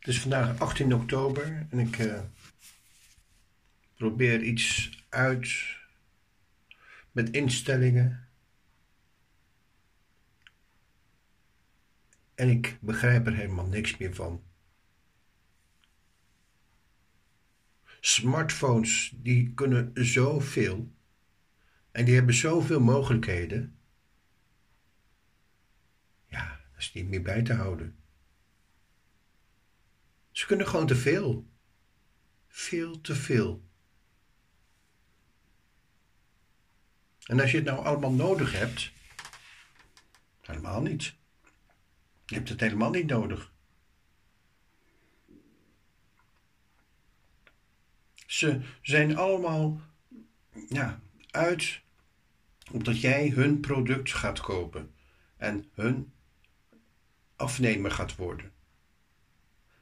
Het is vandaag 18 oktober en ik uh, probeer iets uit met instellingen. En ik begrijp er helemaal niks meer van. Smartphones die kunnen zoveel en die hebben zoveel mogelijkheden. Ja, dat is niet meer bij te houden. Ze kunnen gewoon te veel. Veel te veel. En als je het nou allemaal nodig hebt, helemaal niet. Je hebt het helemaal niet nodig. Ze zijn allemaal ja, uit omdat jij hun product gaat kopen en hun afnemer gaat worden.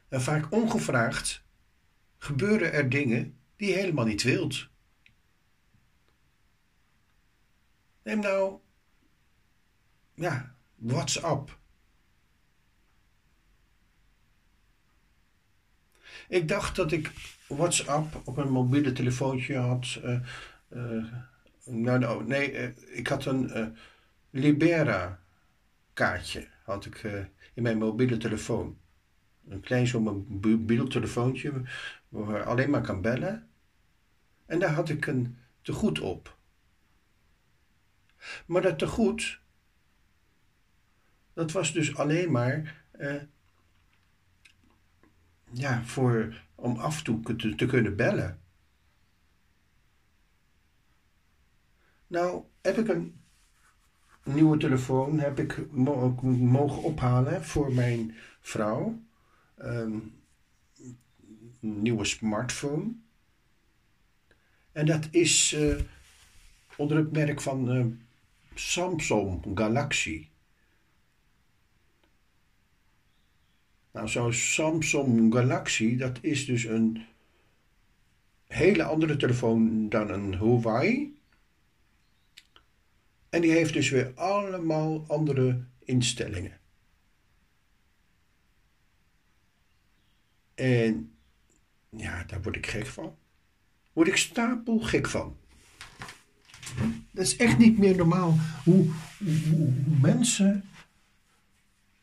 En vaak ongevraagd gebeuren er dingen die je helemaal niet wilt. Neem nou, ja, WhatsApp. Ik dacht dat ik WhatsApp op een mobiele telefoontje had. Uh, uh, nou, nou, nee, uh, ik had een Libera kaartje had ik, in mijn mobiele telefoon. Een klein zo'n mobiel telefoontje waar alleen maar kan bellen. En daar had ik een tegoed op. Maar dat tegoed, dat was dus alleen maar eh, ja, voor, om af toe te, te kunnen bellen. Nou, heb ik een nieuwe telefoon heb ik mogen ophalen voor mijn vrouw. Een nieuwe smartphone. En dat is uh, onder het merk van uh, Samsung Galaxy. Nou, zo'n Samsung Galaxy, dat is dus een hele andere telefoon dan een Huawei. En die heeft dus weer allemaal andere instellingen. En ja, daar word ik gek van. Word ik stapel gek van. Dat is echt niet meer normaal hoe, mensen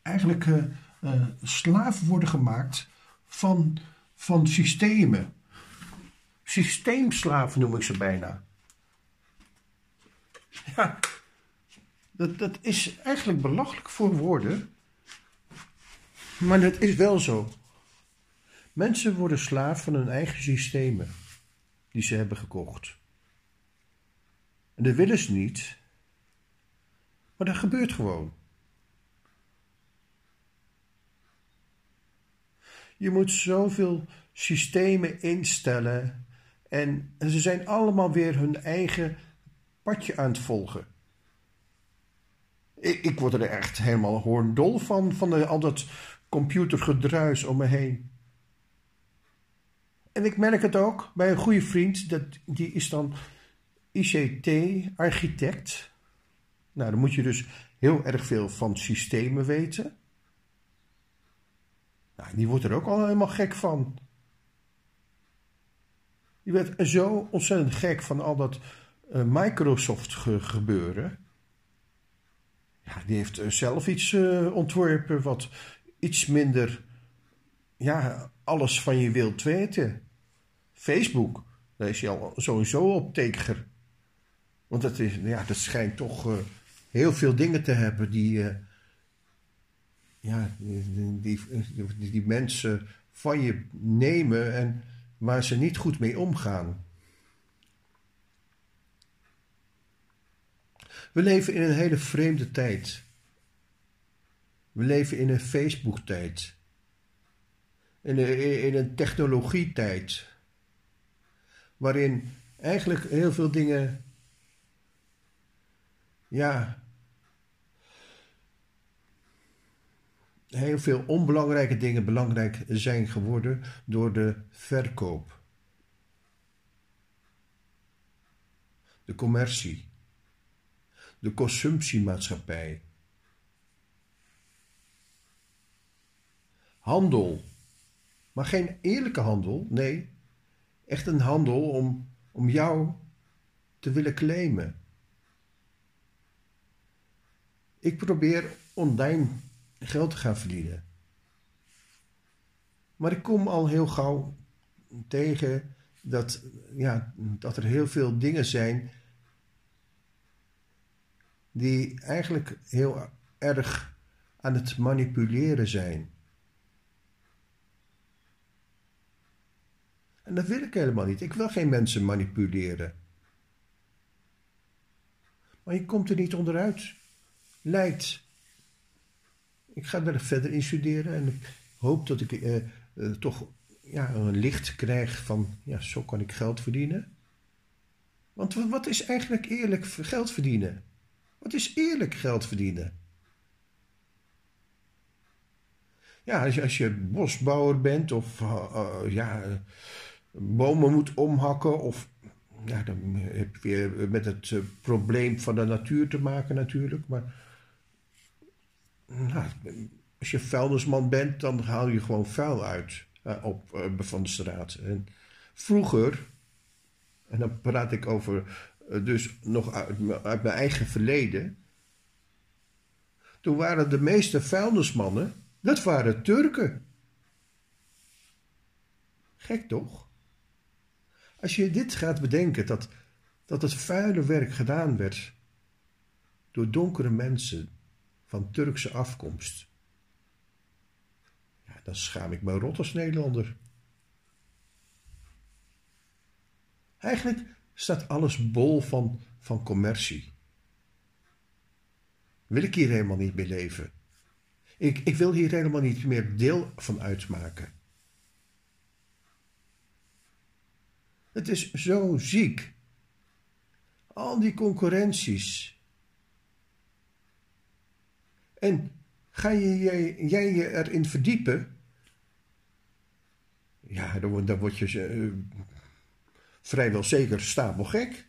eigenlijk uh, slaaf worden gemaakt van, van systemen. Systeemslaaf noem ik ze bijna. Ja, dat, dat is eigenlijk belachelijk voor woorden. Maar dat is wel zo. Mensen worden slaaf van hun eigen systemen die ze hebben gekocht. En dat willen ze niet, maar dat gebeurt gewoon. Je moet zoveel systemen instellen en, ze zijn allemaal weer hun eigen padje aan het volgen. Ik, ik word er echt helemaal hoorndol van, van al dat computergedruis om me heen. En ik merk het ook bij een goede vriend, dat, die is dan ICT-architect. Nou, dan moet je dus heel erg veel van systemen weten. Nou, die wordt er ook al helemaal gek van. Die werd zo ontzettend gek van al dat uh, Microsoft gebeuren. Ja, die heeft uh, zelf iets uh, ontworpen wat iets minder ja, alles van je wilt weten. Facebook, daar is hij al sowieso op teker. Want dat, is, ja, dat schijnt toch uh, heel veel dingen te hebben die, uh, ja, die, die, die, mensen van je nemen en waar ze niet goed mee omgaan. We leven in een hele vreemde tijd. We leven in een Facebook-tijd. In in een technologietijd waarin eigenlijk heel veel dingen, ja, heel veel onbelangrijke dingen belangrijk zijn geworden door de verkoop. De commercie. De consumptiemaatschappij. Handel Maar geen eerlijke handel, nee. Echt een handel om, om jou te willen claimen. Ik probeer online geld te gaan verdienen. Maar ik kom al heel gauw tegen dat, ja, dat er heel veel dingen zijn die eigenlijk heel erg aan het manipuleren zijn. En dat wil ik helemaal niet. Ik wil geen mensen manipuleren. Maar je komt er niet onderuit. Lijkt. Ik ga er verder in studeren en ik hoop dat ik eh, eh, toch ja, een licht krijg van, ja, zo kan ik geld verdienen. Want wat is eigenlijk eerlijk geld verdienen? Wat is eerlijk geld verdienen? Ja, als je, als je bosbouwer bent of uh, ja, bomen moet omhakken of ja, dan heb je weer met het probleem van de natuur te maken natuurlijk. Maar nou, als je vuilnisman bent, dan haal je gewoon vuil uit uh, op, uh, van de straat. En vroeger, en dan praat ik over dus nog uit, uit, mijn eigen verleden. Toen waren de meeste vuilnismannen, dat waren Turken. Gek toch? Als je dit gaat bedenken, dat, dat het vuile werk gedaan werd door donkere mensen van Turkse afkomst dan schaam ik me rot als Nederlander. Eigenlijk staat alles bol van, van commercie. Wil ik hier helemaal niet meer leven. Ik, ik wil hier helemaal niet meer deel van uitmaken. Het is zo ziek. Al die concurrenties. En ga je jij, jij je erin verdiepen, ja, dan, dan word je uh, vrijwel zeker stapelgek.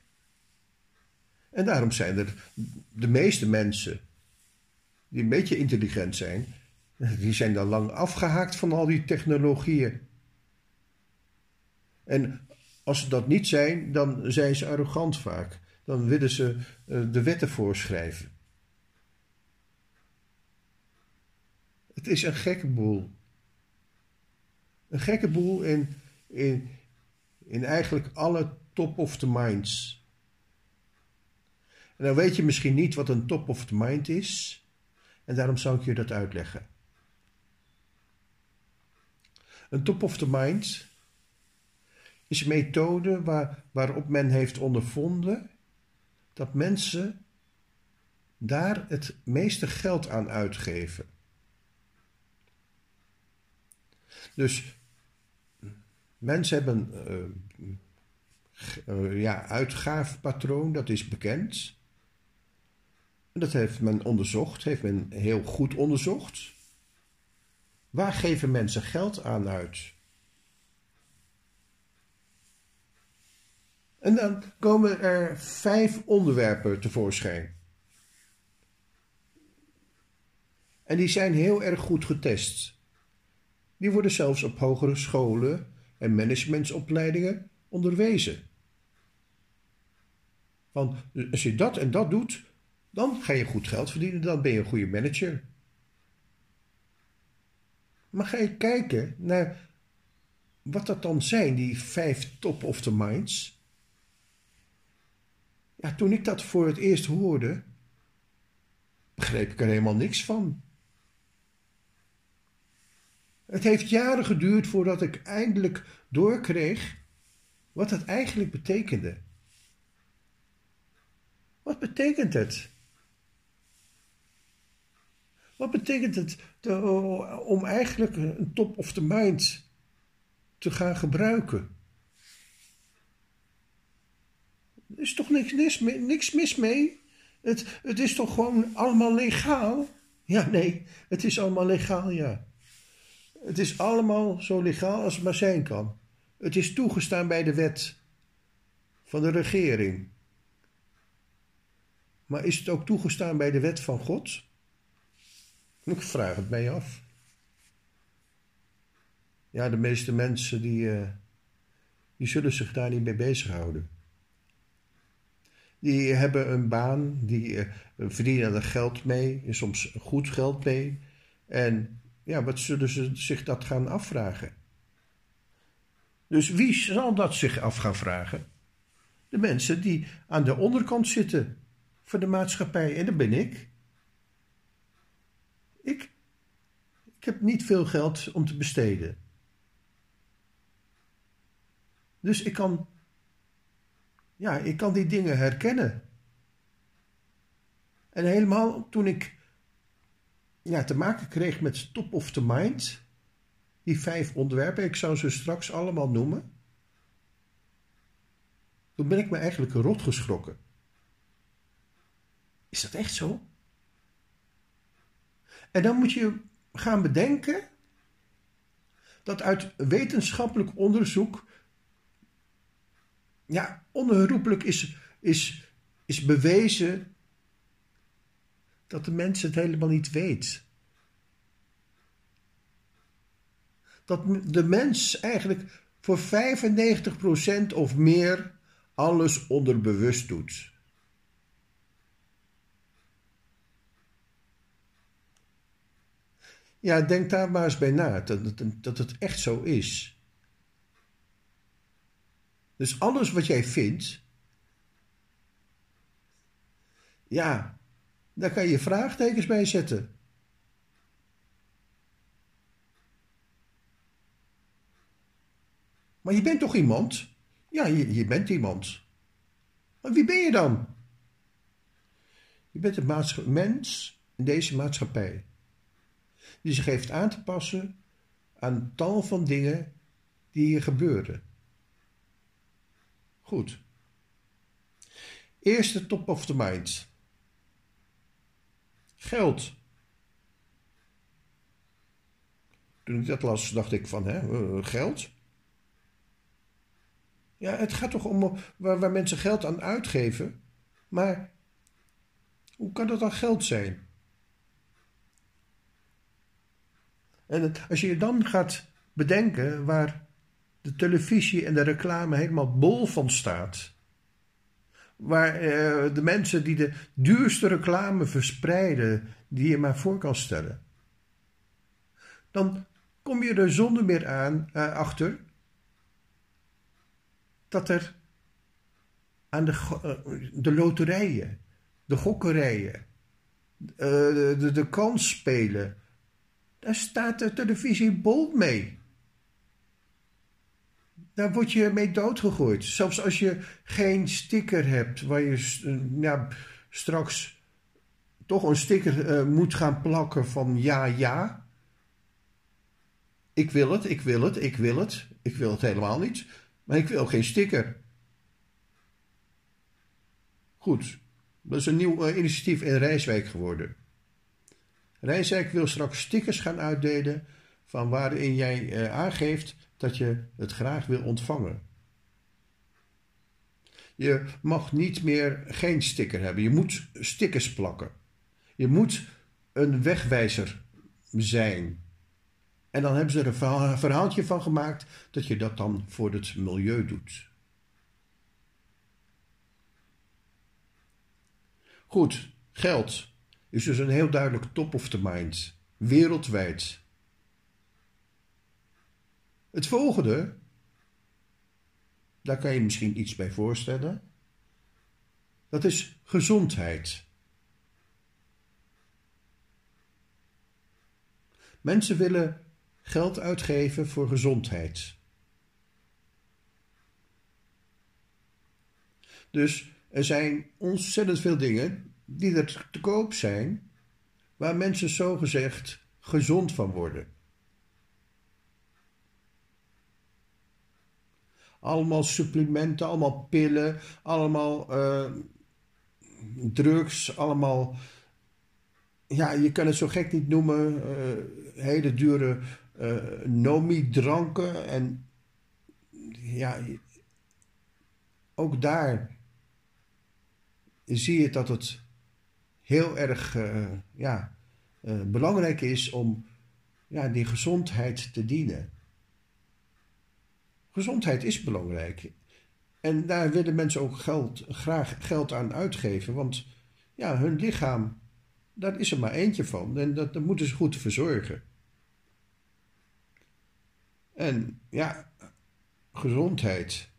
En daarom zijn er de meeste mensen die een beetje intelligent zijn, die zijn dan lang afgehaakt van al die technologieën. En als ze dat niet zijn, dan zijn ze arrogant vaak. Dan willen ze uh, de wetten voorschrijven. Het is een gekke boel. Een gekke boel in, in, in eigenlijk alle top of the minds. En dan weet je misschien niet wat een top of the mind is. En daarom zou ik je dat uitleggen. Een top of the mind is een methode waar, waarop men heeft ondervonden dat mensen daar het meeste geld aan uitgeven. Dus Mensen hebben uh, ja, uitgaafpatroon, dat is bekend. En dat heeft men onderzocht, heeft men heel goed onderzocht. Waar geven mensen geld aan uit? En dan komen er vijf onderwerpen tevoorschijn. En die zijn heel erg goed getest. Die worden zelfs op hogere scholen en managementsopleidingen onderwezen. Want als je dat en dat doet, dan ga je goed geld verdienen, dan ben je een goede manager. Maar ga je kijken naar wat dat dan zijn, die vijf top of the minds. Toen ik dat voor het eerst hoorde, begreep ik er helemaal niks van. Het heeft jaren geduurd voordat ik eindelijk doorkreeg wat het eigenlijk betekende. Wat betekent het? Wat betekent het om eigenlijk een top of the mind te gaan gebruiken? Er is toch niks, niks, niks mis mee? Het, het is toch gewoon allemaal legaal? Ja, nee, het is allemaal legaal, ja. Het is allemaal zo legaal als het maar zijn kan. Het is toegestaan bij de wet van de regering. Maar is het ook toegestaan bij de wet van God? Ik vraag het mij af. ja, de meeste mensen die, eh, die zullen zich daar niet mee bezighouden. Die hebben een baan, die uh, verdienen er geld mee, soms goed geld mee. En ja, wat zullen ze zich dat gaan afvragen? Dus wie zal dat zich af gaan vragen? De mensen die aan de onderkant zitten van de maatschappij. En dat ben ik. Ik, ik heb niet veel geld om te besteden. Dus ik kan, ja, ik kan die dingen herkennen. En helemaal toen ik ja, te maken kreeg met top of the mind, die vijf onderwerpen, ik zou ze straks allemaal noemen. Toen ben ik me eigenlijk rot geschrokken. Is dat echt zo? En dan moet je gaan bedenken dat uit wetenschappelijk onderzoek ja, onherroepelijk is, is, is bewezen dat de mens het helemaal niet weet. Dat de mens eigenlijk voor 95% of meer alles onderbewust doet. Ja, denk daar maar eens bij na, dat het, dat het echt zo is. Dus alles wat jij vindt, ja, daar kan je vraagtekens bij zetten. Maar je bent toch iemand? Ja, je, je bent iemand. Maar wie ben je dan? Je bent een mens in deze maatschappij. Die zich heeft aan te passen aan tal van dingen die hier gebeuren. Goed. Eerste top of the mind. Geld. Toen ik dat las, dacht ik van, hè, eh, geld? Ja, het gaat toch om waar, waar mensen geld aan uitgeven. Maar hoe kan dat dan geld zijn? En als je dan gaat bedenken waar de televisie en de reclame helemaal bol van staat. Waar eh, de mensen die de duurste reclame verspreiden, die je maar voor kan stellen. Dan kom je er zonder meer aan uh, achter dat er aan de, uh, de loterijen, de gokkerijen, de, de kansspelen, daar staat de televisie bol mee. Daar word je mee doodgegooid. Zelfs als je geen sticker hebt waar je eh, straks toch een sticker uh, moet gaan plakken van ja, ja. Ik wil het, ik wil het, ik wil het. Ik wil het helemaal niet. Maar ik wil geen sticker. Goed, dat is een nieuw uh, initiatief in Rijswijk geworden. Rijswijk wil straks stickers gaan uitdelen van waarin jij aangeeft dat je het graag wil ontvangen. Je mag niet meer geen sticker hebben. Je moet stickers plakken. Je moet een wegwijzer zijn. En dan hebben ze er een verhaaltje van gemaakt dat je dat dan voor het milieu doet. Goed, geld is dus een heel duidelijk top of the mind, wereldwijd. Het volgende, daar kan je misschien iets bij voorstellen. Dat is gezondheid. Mensen willen geld uitgeven voor gezondheid. Dus er zijn ontzettend veel dingen die er te koop zijn, waar mensen zogezegd gezond van worden. Allemaal supplementen, allemaal pillen, allemaal uh, drugs, allemaal. Ja, je kan het zo gek niet noemen. Uh, hele dure uh, nomi-dranken. En ja, ook daar zie je dat het heel erg ja, belangrijk is om ja, die gezondheid te dienen. Gezondheid is belangrijk. En daar willen mensen ook geld, graag geld aan uitgeven, want ja, hun lichaam, daar is er maar eentje van en dat, dat moeten ze goed verzorgen. En ja, gezondheid.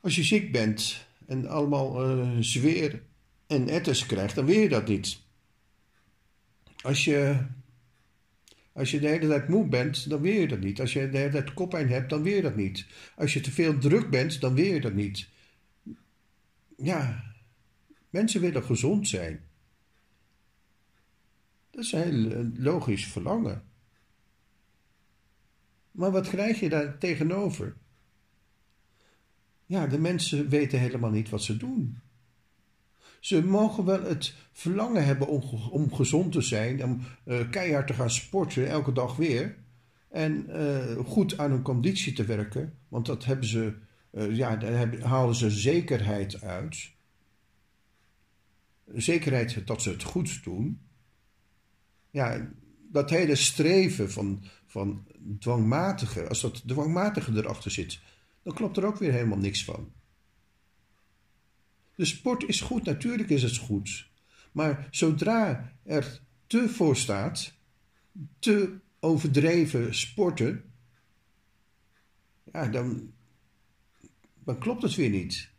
Als je ziek bent en allemaal uh, zweer en etters krijgt, dan wil je dat niet. Als je, als je de hele tijd moe bent, dan wil je dat niet. Als je de hele tijd koppijn hebt, dan wil je dat niet. Als je te veel druk bent, dan wil je dat niet. Ja, mensen willen gezond zijn. Dat is een heel logisch verlangen. Maar wat krijg je daar tegenover? Ja, de mensen weten helemaal niet wat ze doen. Ze mogen wel het verlangen hebben om, om gezond te zijn, om uh, keihard te gaan sporten, elke dag weer. En uh, goed aan hun conditie te werken, want dat hebben ze, uh, ja, daar halen ze zekerheid uit. Zekerheid dat ze het goed doen. Ja, dat hele streven van, van dwangmatige, als dat dwangmatige erachter zit, dan klopt er ook weer helemaal niks van. De sport is goed, natuurlijk is het goed. Maar zodra er te voor staat, te overdreven sporten, ja, dan, dan klopt het weer niet.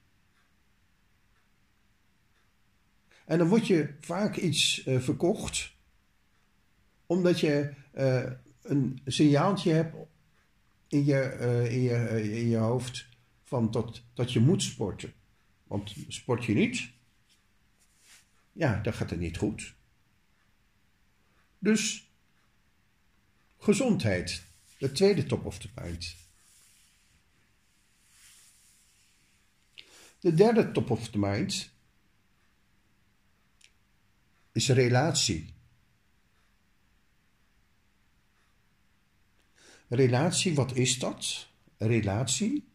En dan word je vaak iets uh, verkocht, omdat je uh, een signaaltje hebt in je, uh, in je, in je hoofd van dat, dat je moet sporten. Want sport je niet, ja, dan gaat het niet goed. Dus gezondheid, de tweede top of the mind. De derde top of the mind is relatie. Relatie, wat is dat? Relatie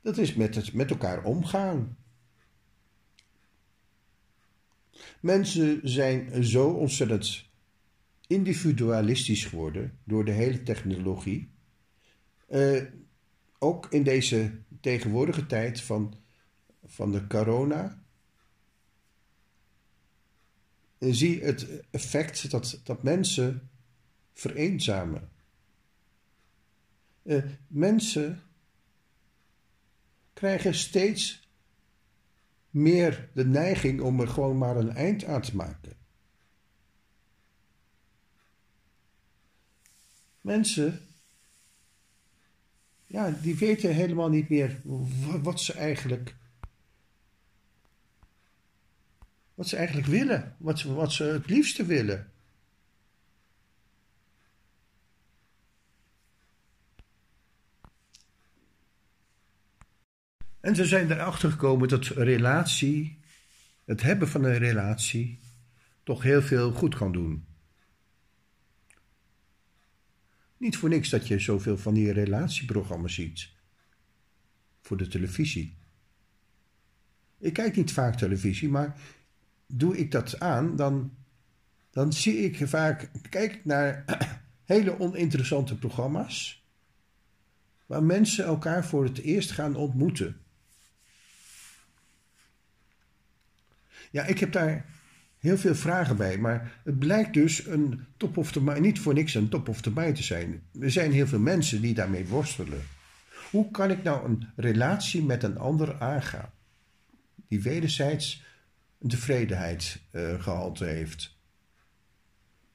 dat is met, het, met elkaar omgaan. Mensen zijn zo ontzettend individualistisch geworden door de hele technologie. Uh, ook in deze tegenwoordige tijd van, van de corona. Zie het effect dat, dat mensen vereenzamen. Uh, mensen krijgen steeds meer de neiging om er gewoon maar een eind aan te maken. Mensen, ja, die weten helemaal niet meer wat ze eigenlijk, wat ze eigenlijk willen, wat ze, wat ze het liefste willen. En ze zijn erachter gekomen dat relatie, het hebben van een relatie, toch heel veel goed kan doen. Niet voor niks dat je zoveel van die relatieprogramma's ziet. Voor de televisie. Ik kijk niet vaak televisie, maar doe ik dat aan, dan, dan zie ik vaak, kijk naar hele oninteressante programma's. Waar mensen elkaar voor het eerst gaan ontmoeten. Ja, ik heb daar heel veel vragen bij, maar het blijkt dus een top of the mind, niet voor niks een top of the mind te zijn. Er zijn heel veel mensen die daarmee worstelen. Hoe kan ik nou een relatie met een ander aangaan? Die wederzijds een tevredenheid uh, gehalte heeft.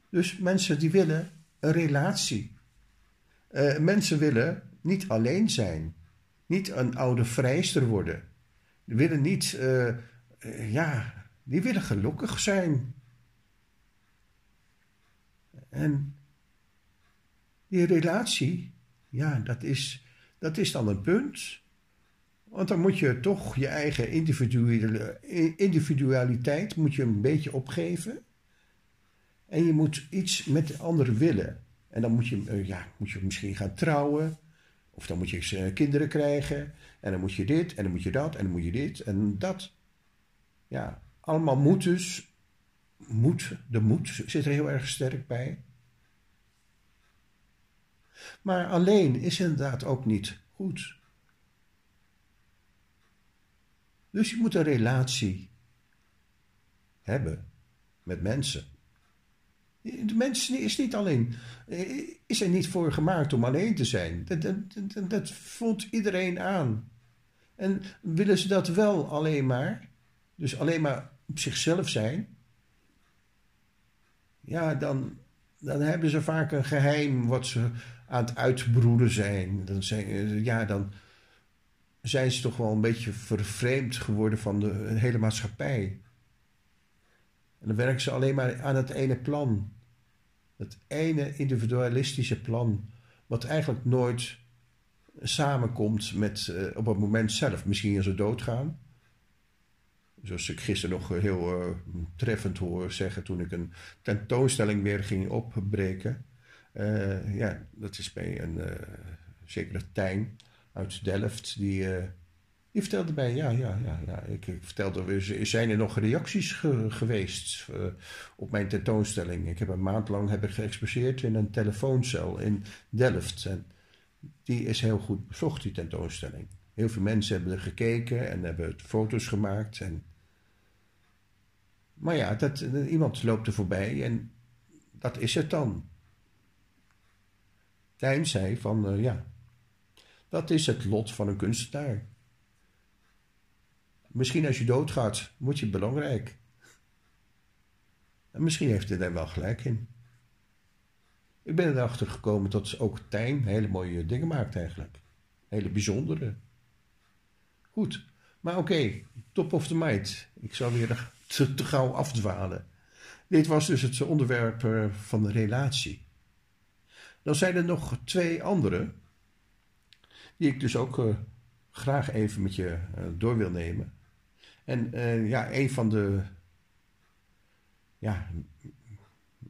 Dus mensen die willen een relatie. Uh, mensen willen niet alleen zijn. Niet een oude vrijster worden. Die willen niet, uh, ja, die willen gelukkig zijn. En die relatie, ja, dat is, dat is dan een punt. Want dan moet je toch je eigen individualiteit moet je een beetje opgeven. En je moet iets met de ander willen. En dan moet je, eh, ja, moet je misschien gaan trouwen. Of dan moet je eh, kinderen krijgen. En dan moet je dit, en dan moet je dat, en dan moet je dit en dat. Ja, allemaal moet dus. Moed, de moed zit er heel erg sterk bij. Maar alleen is inderdaad ook niet goed. Dus je moet een relatie hebben met mensen. De mens is niet alleen, is er niet voor gemaakt om alleen te zijn. Dat, dat, dat, voelt iedereen aan. En willen ze dat wel alleen maar, dus alleen maar op zichzelf zijn, ja, dan, dan hebben ze vaak een geheim wat ze aan het uitbroeden zijn. Dan zijn ja, dan zijn ze toch wel een beetje vervreemd geworden van de hele maatschappij. En dan werken ze alleen maar aan het ene plan. Het ene individualistische plan, wat eigenlijk nooit samenkomt met, uh, op het moment zelf. Misschien als ze doodgaan. Zoals ik gisteren nog heel uh, treffend hoor zeggen toen ik een tentoonstelling weer ging opbreken. Uh, ja, dat is bij een zekere Tijn uit Delft. Die, die vertelde mij, ja, ja, ja, ja. Ik, ik vertelde, zijn er nog reacties geweest op mijn tentoonstelling? Ik heb een maand lang heb ik geëxposeerd in een telefooncel in Delft. En die is heel goed bezocht, die tentoonstelling. Heel veel mensen hebben er gekeken en hebben foto's gemaakt. En... Maar ja, dat, iemand loopt er voorbij en dat is het dan. Tijn zei van, uh, ja, dat is het lot van een kunstenaar. Misschien als je doodgaat, word je belangrijk. En misschien heeft hij daar wel gelijk in. Ik ben erachter gekomen dat ook Tijn hele mooie dingen maakt eigenlijk. Hele bijzondere. Goed, maar oké, top of the mind. Ik zal weer te, te gauw afdwalen. Dit was dus het onderwerp eh, van de relatie. Dan zijn er nog twee andere, die ik dus ook uh, graag even met je uh, door wil nemen. En ja, een van de ja,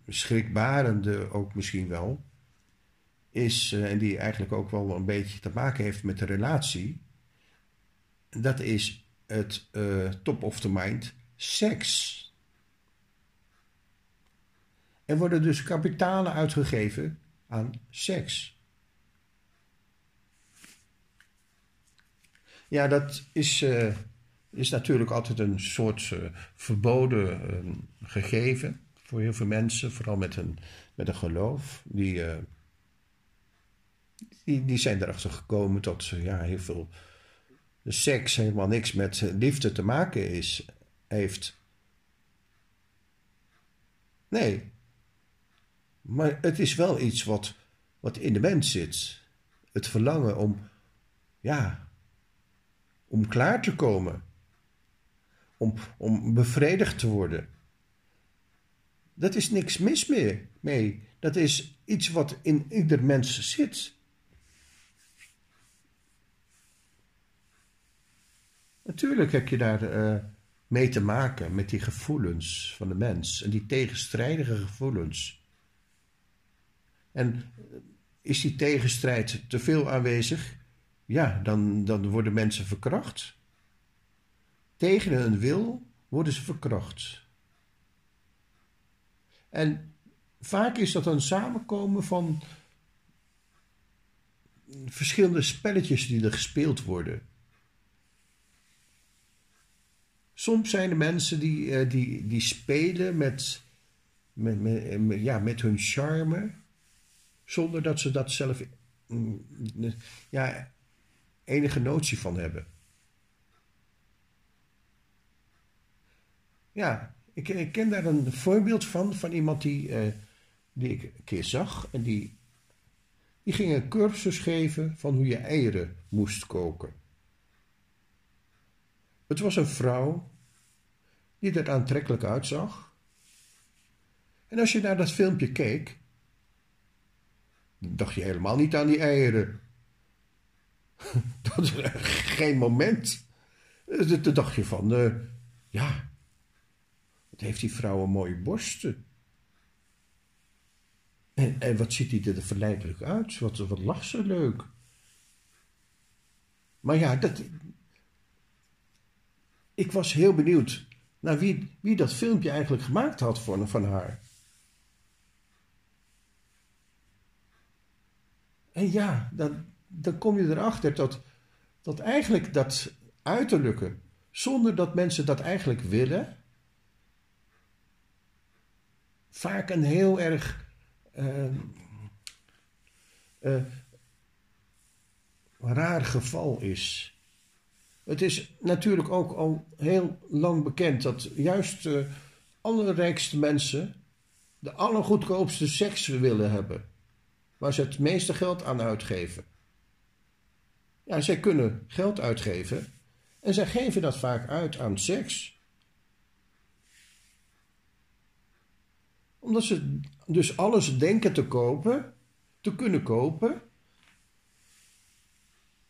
schrikbarende ook misschien wel, is, en die eigenlijk ook wel een beetje te maken heeft met de relatie, dat is het top of the mind seks. Er worden dus kapitalen uitgegeven aan seks. Ja, dat is, uh, is natuurlijk altijd een soort verboden gegeven voor heel veel mensen, vooral met een, met een geloof, die, uh, die, die zijn erachter gekomen dat ja, heel veel seks helemaal niks met liefde te maken is, heeft. Nee. Maar het is wel iets wat, wat in de mens zit. Het verlangen om, ja, om klaar te komen. Om, om bevredigd te worden. Dat is niks mis meer mee. Dat is iets wat in ieder mens zit. Natuurlijk heb je daar uh, mee te maken met die gevoelens van de mens en die tegenstrijdige gevoelens. En is die tegenstrijd te veel aanwezig? Ja, dan, dan worden mensen verkracht. Tegen hun wil worden ze verkracht. En vaak is dat een samenkomen van verschillende spelletjes die er gespeeld worden. Soms zijn er mensen die, eh, die, die spelen met, met, met, ja, met hun charme, zonder dat ze dat zelf mm, ja, enige notie van hebben. Ja, ik, ik, ken daar een voorbeeld van, van iemand die, uh, die ik een keer zag. En die, die ging een cursus geven van hoe je eieren moest koken. Het was een vrouw die er aantrekkelijk uitzag. En als je naar dat filmpje keek, dacht je helemaal niet aan die eieren. Dat is geen moment. Toen dacht je van, uh, ja, wat heeft die vrouw een mooie borsten. En, en wat ziet hij er verleidelijk uit? Wat, wat lacht ze leuk. Maar ja, dat, ik was heel benieuwd naar wie, wie dat filmpje eigenlijk gemaakt had van, van haar. En ja, dan, kom je erachter dat, dat eigenlijk dat uiterlijke, zonder dat mensen dat eigenlijk willen, vaak een heel erg uh, uh, raar geval is. Het is natuurlijk ook al heel lang bekend dat juist de allerrijkste mensen de allergoedkoopste seks willen hebben, waar ze het meeste geld aan uitgeven. Ja, zij kunnen geld uitgeven en zij geven dat vaak uit aan seks. Omdat ze dus alles denken te kopen, te kunnen kopen.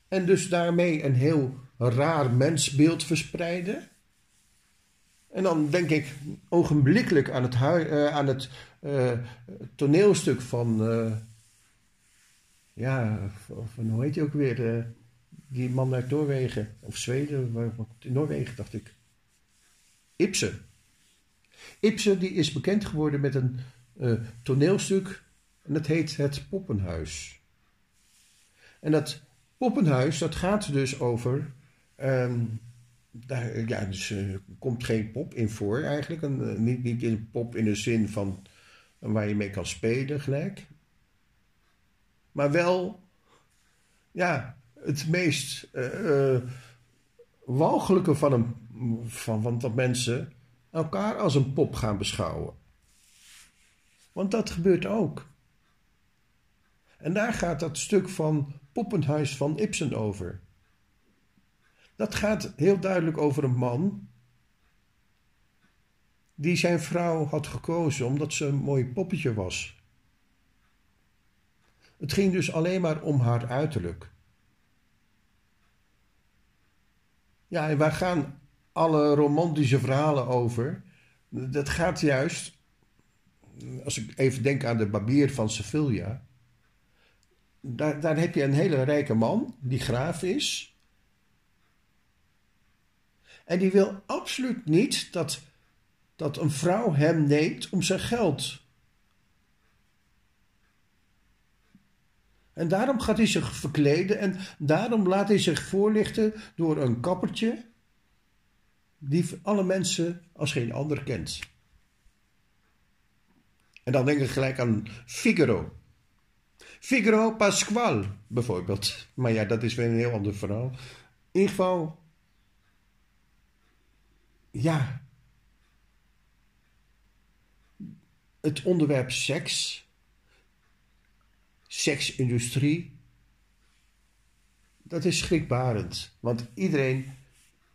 En dus daarmee een heel raar mensbeeld verspreiden. En dan denk ik ogenblikkelijk aan het, uh, aan het uh, toneelstuk van. Uh, ja, van, hoe heet hij ook weer? die man uit Noorwegen, of Zweden, Noorwegen dacht ik. Ibsen. Ibsen die is bekend geworden met een toneelstuk en dat heet Het Poppenhuis. En dat poppenhuis, dat gaat dus over Um, daar ja, dus, uh, komt geen pop in voor eigenlijk. Een, uh, niet, niet in pop in de zin van uh, waar je mee kan spelen gelijk. Maar wel ja, het meest walgelijke van, een, van, van dat mensen elkaar als een pop gaan beschouwen. Want dat gebeurt ook. En daar gaat dat stuk van Poppenhuis van Ibsen over. Dat gaat heel duidelijk over een man die zijn vrouw had gekozen omdat ze een mooi poppetje was. Het ging dus alleen maar om haar uiterlijk. Ja, en waar gaan alle romantische verhalen over? Dat gaat juist, als ik even denk aan de barbier van Sevilla. Daar, daar heb je een hele rijke man die graaf is. En die wil absoluut niet dat, dat een vrouw hem neemt om zijn geld. En daarom gaat hij zich verkleden en daarom laat hij zich voorlichten door een kappertje die alle mensen als geen ander kent. En dan denk ik gelijk aan Figaro. Figaro Pasquale bijvoorbeeld. Maar ja, dat is weer een heel ander verhaal. In ieder geval, ja, het onderwerp seks, seksindustrie, dat is schrikbarend. Want iedereen,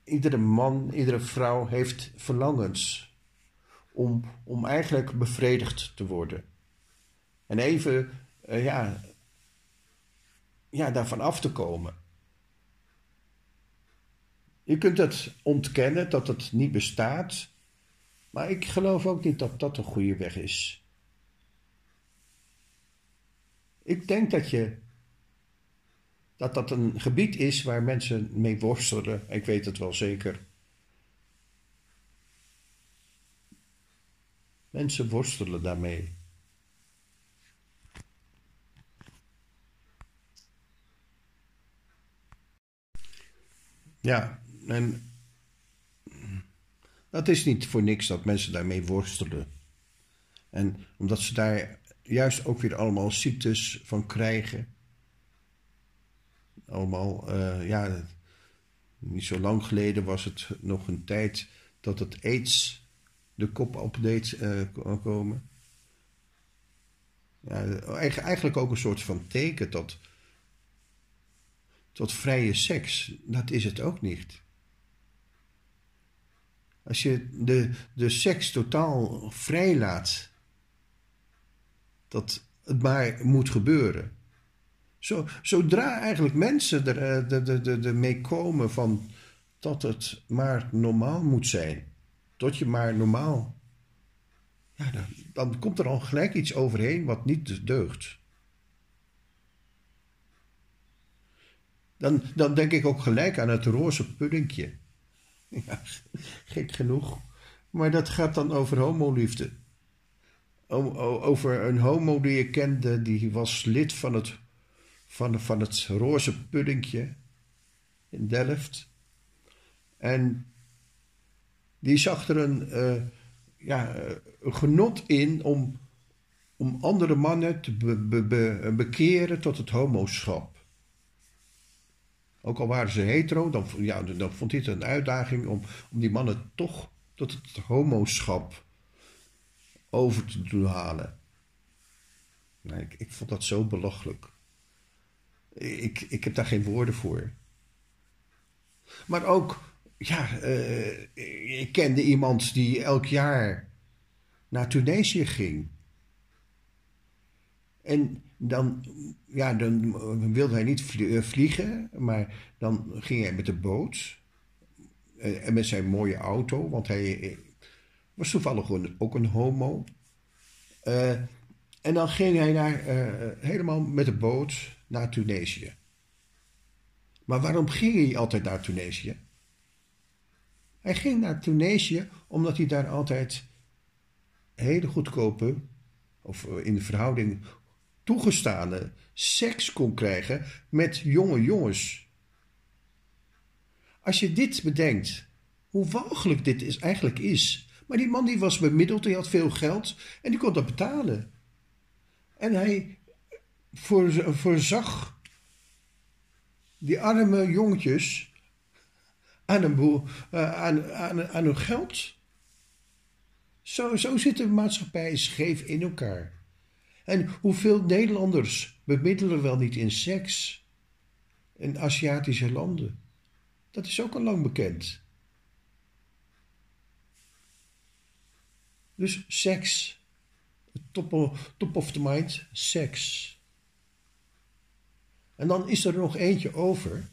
iedere man, iedere vrouw heeft verlangens om, om eigenlijk bevredigd te worden. En even, uh, ja, ja, daarvan af te komen. Je kunt het ontkennen dat het niet bestaat, maar ik geloof ook niet dat dat een goede weg is. Ik denk dat je dat dat een gebied is waar mensen mee worstelen. Ik weet het wel zeker. Mensen worstelen daarmee. Ja, en dat is niet voor niks dat mensen daarmee worstelen. En omdat ze daar juist ook weer allemaal ziektes van krijgen. Allemaal, uh, ja, niet zo lang geleden was het nog een tijd dat het aids de kop op deed uh, komen. Ja, eigenlijk ook een soort van teken tot, tot vrije seks. Dat is het ook niet. Als je de, de seks totaal vrijlaat, dat het maar moet gebeuren. Zo, zodra eigenlijk mensen er eh, de, de, de, de mee komen van dat het maar normaal moet zijn, tot je maar normaal, ja, dan, dan komt er al gelijk iets overheen wat niet deugt. Dan, dan denk ik ook gelijk aan het roze puddingje. Ja, gek genoeg. Maar dat gaat dan over homoliefde. Over een homo die je kende, die was lid van het, van, van het roze puddingje in Delft. En die zag er een, uh, ja, genot in om, om andere mannen te be, be, bekeren tot het homoschap. Ook al waren ze hetero, dan, ja, dan vond het een uitdaging om, om die mannen toch tot het homoschap over te doen halen. Nee, ik, ik vond dat zo belachelijk. Ik, ik heb daar geen woorden voor. Maar ook, ja, uh, ik kende iemand die elk jaar naar Tunesië ging. En dan, ja, dan wilde hij niet eh, vliegen, maar dan ging hij met de boot. Eh, en met zijn mooie auto, want hij was toevallig ook een homo. En dan ging hij naar, helemaal met de boot naar Tunesië. Maar waarom ging hij altijd naar Tunesië? Hij ging naar Tunesië omdat hij daar altijd hele goedkope, of in de verhouding toegestane, seks kon krijgen met jonge jongens. Als je dit bedenkt, hoe walgelijk dit is, eigenlijk is. Maar die man die was bemiddeld, hij had veel geld en die kon dat betalen. En hij voorzag die arme jongetjes aan, een aan, aan hun geld. Zo, zo zit de maatschappij scheef in elkaar. En hoeveel Nederlanders bemiddelen wel niet in seks in Aziatische landen? Dat is ook al lang bekend. Dus seks. Top, top of the mind, seks. En dan is er nog eentje over.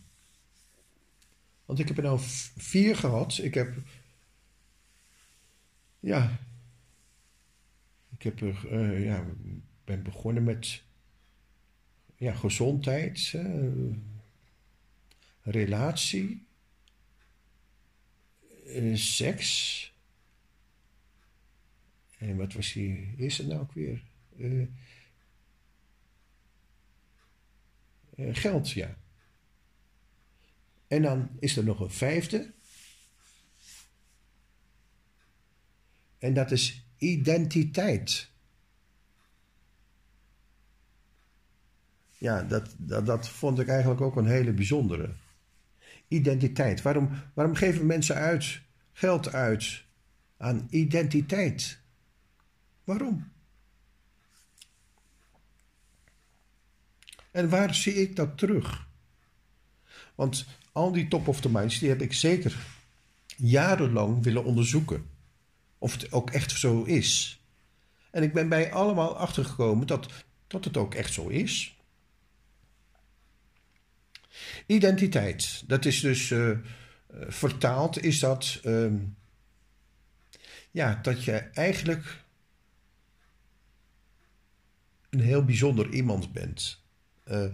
Want ik heb er nou vier gehad. Ik heb. Ja. Ik heb er, uh, ja, ben begonnen met. Ja, gezondheid. Uh, relatie. Uh, seks. En wat was die Is het nou ook weer? Eh, geld, ja. En dan is er nog een vijfde. En dat is identiteit. Ja, dat, dat, dat vond ik eigenlijk ook een hele bijzondere. Identiteit. Waarom, waarom geven mensen uit, geld uit aan identiteit? Waarom? En waar zie ik dat terug? Want al die top of the minds, die heb ik zeker jarenlang willen onderzoeken. Of het ook echt zo is. En ik ben bij allemaal achtergekomen dat, dat het ook echt zo is. Identiteit, dat is dus uh, vertaald, is dat uh, ja, dat je eigenlijk een heel bijzonder iemand bent. Eh,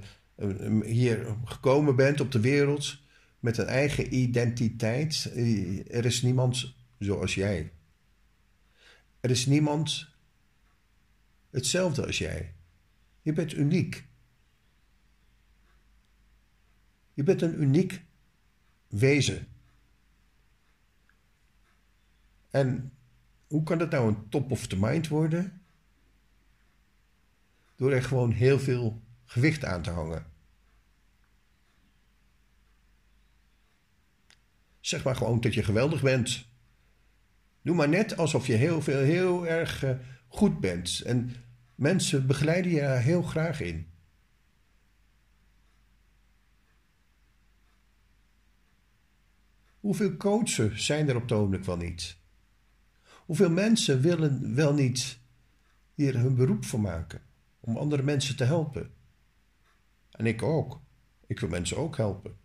hier gekomen bent op de wereld met een eigen identiteit. Eh, er is niemand zoals jij. Er is niemand hetzelfde als jij. Je bent uniek. Je bent een uniek wezen. En hoe kan dat nou een top of the mind worden? Door er gewoon heel veel gewicht aan te hangen. Zeg maar gewoon dat je geweldig bent. Doe maar net alsof je heel, veel, heel erg uh, goed bent. En mensen begeleiden je daar heel graag in. Hoeveel coachen zijn er op het ogenblik wel niet? Hoeveel mensen willen wel niet hier hun beroep van maken om andere mensen te helpen? En ik ook. Ik wil mensen ook helpen.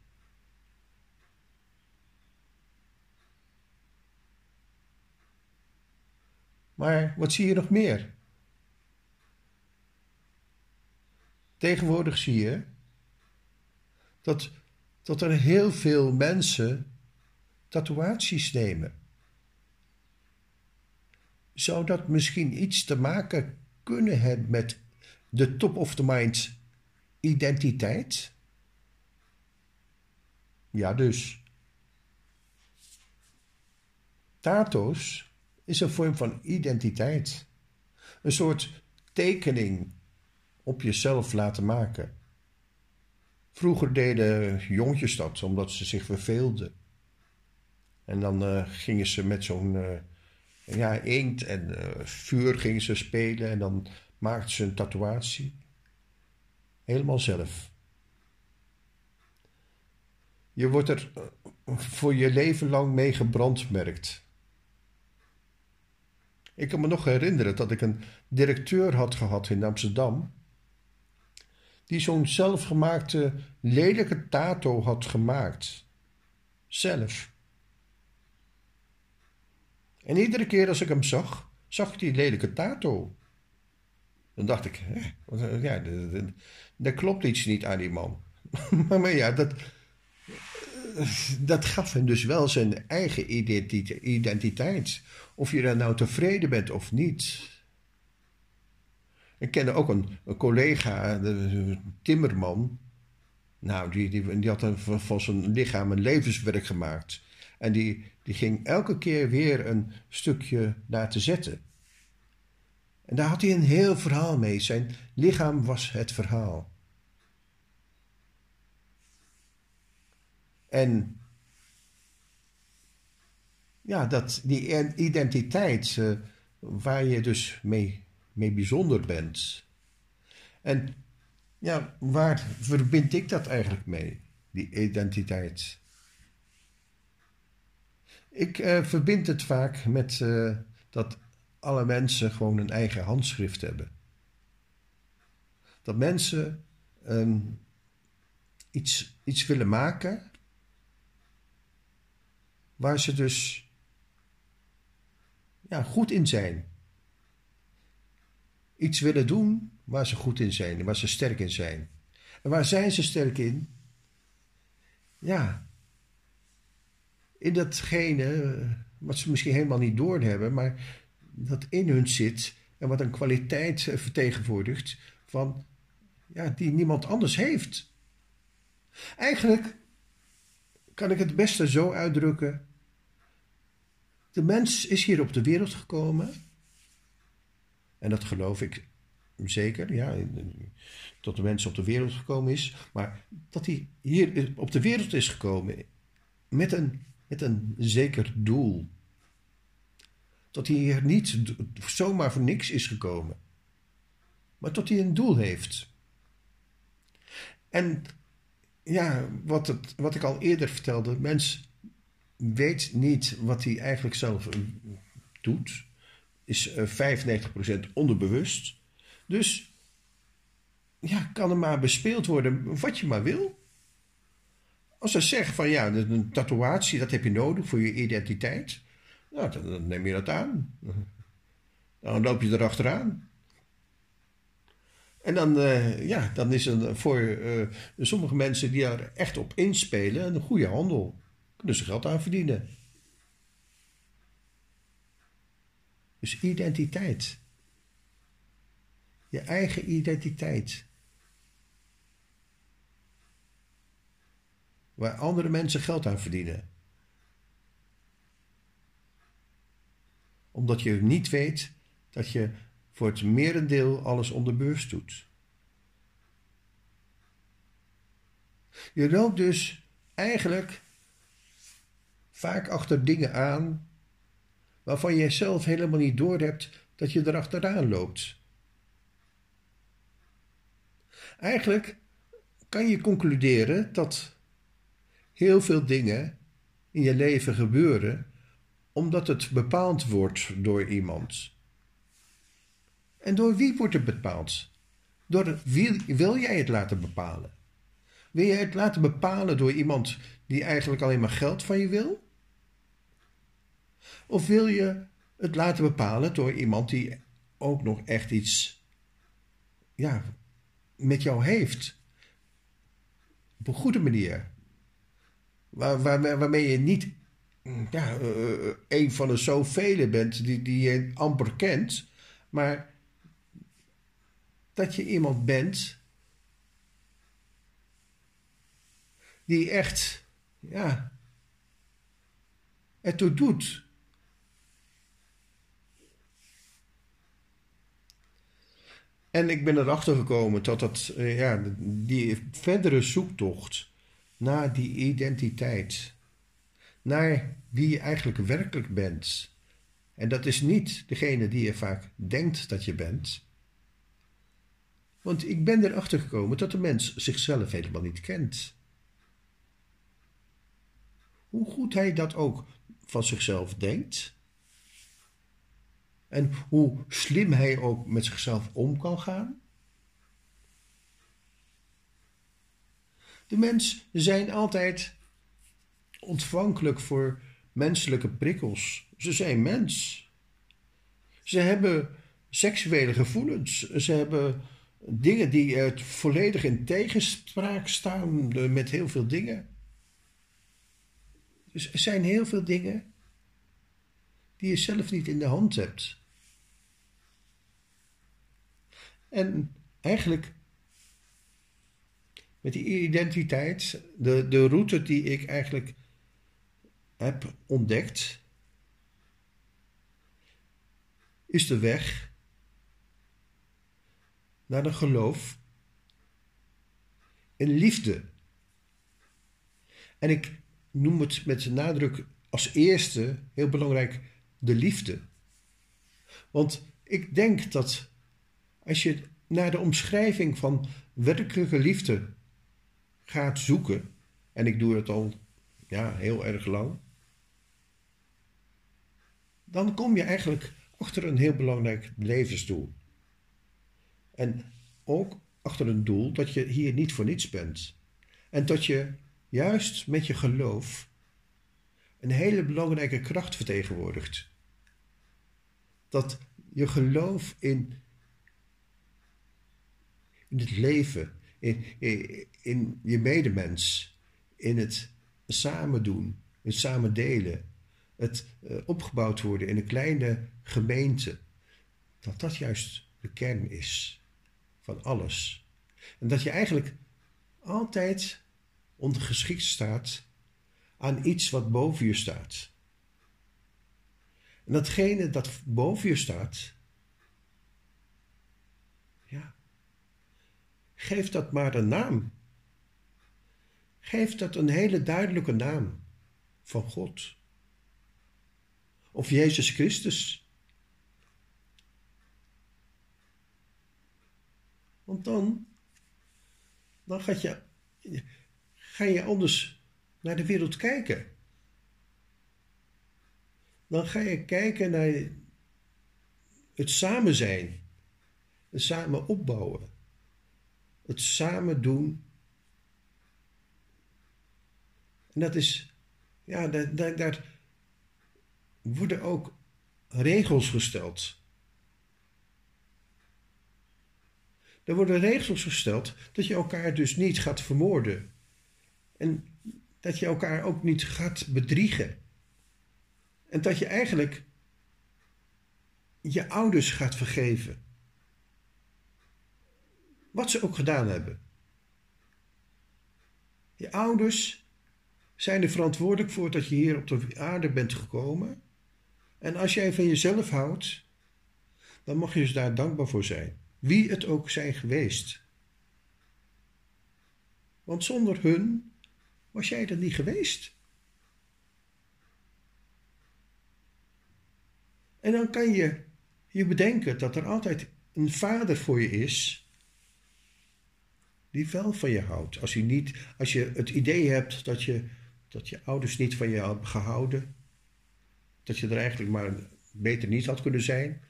Maar wat zie je nog meer? Tegenwoordig zie je dat, dat er heel veel mensen tatoeaties nemen. Zou dat misschien iets te maken kunnen hebben met de top of the mind identiteit? Ja, dus. Tato's is een vorm van identiteit. Een soort tekening op jezelf laten maken. Vroeger deden jongetjes dat omdat ze zich verveelden. En dan uh, gingen ze met zo'n uh, ja, inkt en uh, vuur gingen ze spelen en dan maakten ze een tatoeatie. Helemaal zelf. Je wordt er voor je leven lang mee gebrandmerkt. Ik kan me nog herinneren dat ik een directeur had gehad in Amsterdam. Die zo'n zelfgemaakte lelijke tato had gemaakt. Zelf. En iedere keer als ik hem zag, zag ik die lelijke tato. Dan dacht ik, hè, ja, er klopt iets niet aan die man. maar ja, dat, dat gaf hem dus wel zijn eigen identiteit. Of je daar nou tevreden bent of niet. Ik kende ook een, een collega, de, timmerman. Nou, die, die, die had een, van zijn lichaam een levenswerk gemaakt. En die, die ging elke keer weer een stukje te zetten. En daar had hij een heel verhaal mee. Zijn lichaam was het verhaal. En ja, dat, die identiteit uh, waar je dus mee, mee bijzonder bent. En ja, waar verbind ik dat eigenlijk mee, die identiteit? Ik uh, verbind het vaak met uh, dat alle mensen gewoon een eigen handschrift hebben. Dat mensen um, iets, iets willen maken waar ze dus ja, goed in zijn. Iets willen doen waar ze goed in zijn, waar ze sterk in zijn. En waar zijn ze sterk in? Ja, in datgene wat ze misschien helemaal niet doorhebben, maar dat in hun zit en wat een kwaliteit eh, vertegenwoordigt van, ja, die niemand anders heeft. Eigenlijk kan ik het beste zo uitdrukken de mens is hier op de wereld gekomen. En dat geloof ik zeker, ja, dat de mens op de wereld gekomen is. Maar dat hij hier op de wereld is gekomen met een, met een zeker doel. Dat hij hier niet zomaar voor niks is gekomen. Maar dat hij een doel heeft. En ja, wat, het, wat ik al eerder vertelde, mens weet niet wat hij eigenlijk zelf eh, doet. Is 95% eh, onderbewust. Dus ja, kan er maar bespeeld worden wat je maar wil. Als ze zeggen van ja, een tatoeatie, dat heb je nodig voor je identiteit. Nou, dan, neem je dat aan. Dan loop je erachteraan. En dan, uh, ja, dan is er voor sommige mensen die er echt op inspelen een goede handel kunnen ze geld aan verdienen. Dus identiteit. Je eigen identiteit. Waar andere mensen geld aan verdienen. Omdat je niet weet dat je voor het merendeel alles onder beurs doet. Je loopt dus eigenlijk vaak achter dingen aan waarvan je zelf helemaal niet doorhebt dat je erachteraan loopt. Eigenlijk kan je concluderen dat heel veel dingen in je leven gebeuren omdat het bepaald wordt door iemand. En door wie wordt het bepaald? Door wie wil jij het laten bepalen? Wil jij het laten bepalen door iemand die eigenlijk alleen maar geld van je wil? Of wil je het laten bepalen door iemand die ook nog echt iets ja, met jou heeft? Op een goede manier. Waar, waar, waarmee je niet ja, uh, een van de zoveel bent die, die je amper kent, maar dat je iemand bent die echt, ja, ertoe doet. En ik ben erachter gekomen dat dat, eh, ja, die verdere zoektocht naar die identiteit, naar wie je eigenlijk werkelijk bent. En dat is niet degene die je vaak denkt dat je bent. Want ik ben erachter gekomen dat de mens zichzelf helemaal niet kent. Hoe goed hij dat ook van zichzelf denkt. En hoe slim hij ook met zichzelf om kan gaan. De mensen zijn altijd ontvankelijk voor menselijke prikkels. Ze zijn mens. Ze hebben seksuele gevoelens. Ze hebben dingen die het volledig in tegenspraak staan met heel veel dingen. Dus er zijn heel veel dingen die je zelf niet in de hand hebt. En eigenlijk met die identiteit, de, de route die ik eigenlijk heb ontdekt, is de weg naar een geloof in liefde. En ik noem het met nadruk als eerste heel belangrijk de liefde. Want ik denk dat als je naar de omschrijving van werkelijke liefde gaat zoeken, en ik doe het al ja, heel erg lang, dan kom je eigenlijk achter een heel belangrijk levensdoel. En ook achter een doel dat je hier niet voor niets bent. En dat je juist met je geloof een hele belangrijke kracht vertegenwoordigt. Dat je geloof in, in het leven, in, in, je medemens, in het samen doen, het samen delen, het uh, opgebouwd worden in een kleine gemeente, dat dat juist de kern is van alles. En dat je eigenlijk altijd ondergeschikt staat aan iets wat boven je staat. En datgene dat boven je staat, ja, geef dat maar een naam. Geef dat een hele duidelijke naam van God. Of Jezus Christus. Want dan, dan gaat je, ga je anders naar de wereld kijken. Dan ga je kijken naar het samen zijn, het samen opbouwen, het samen doen. En dat is, ja, daar, daar, worden ook regels gesteld. Er worden regels gesteld dat je elkaar dus niet gaat vermoorden. En dat je elkaar ook niet gaat bedriegen. En dat je eigenlijk je ouders gaat vergeven. Wat ze ook gedaan hebben. Je ouders zijn er verantwoordelijk voor dat je hier op de aarde bent gekomen. En als jij van jezelf houdt, dan mag je dus daar dankbaar voor zijn. Wie het ook zijn geweest. Want zonder hun was jij er niet geweest. En dan kan je je bedenken dat er altijd een vader voor je is die wel van je houdt. Als je, niet, als je het idee hebt dat je, dat je ouders niet van je hebben gehouden, dat je er eigenlijk maar beter niet had kunnen zijn,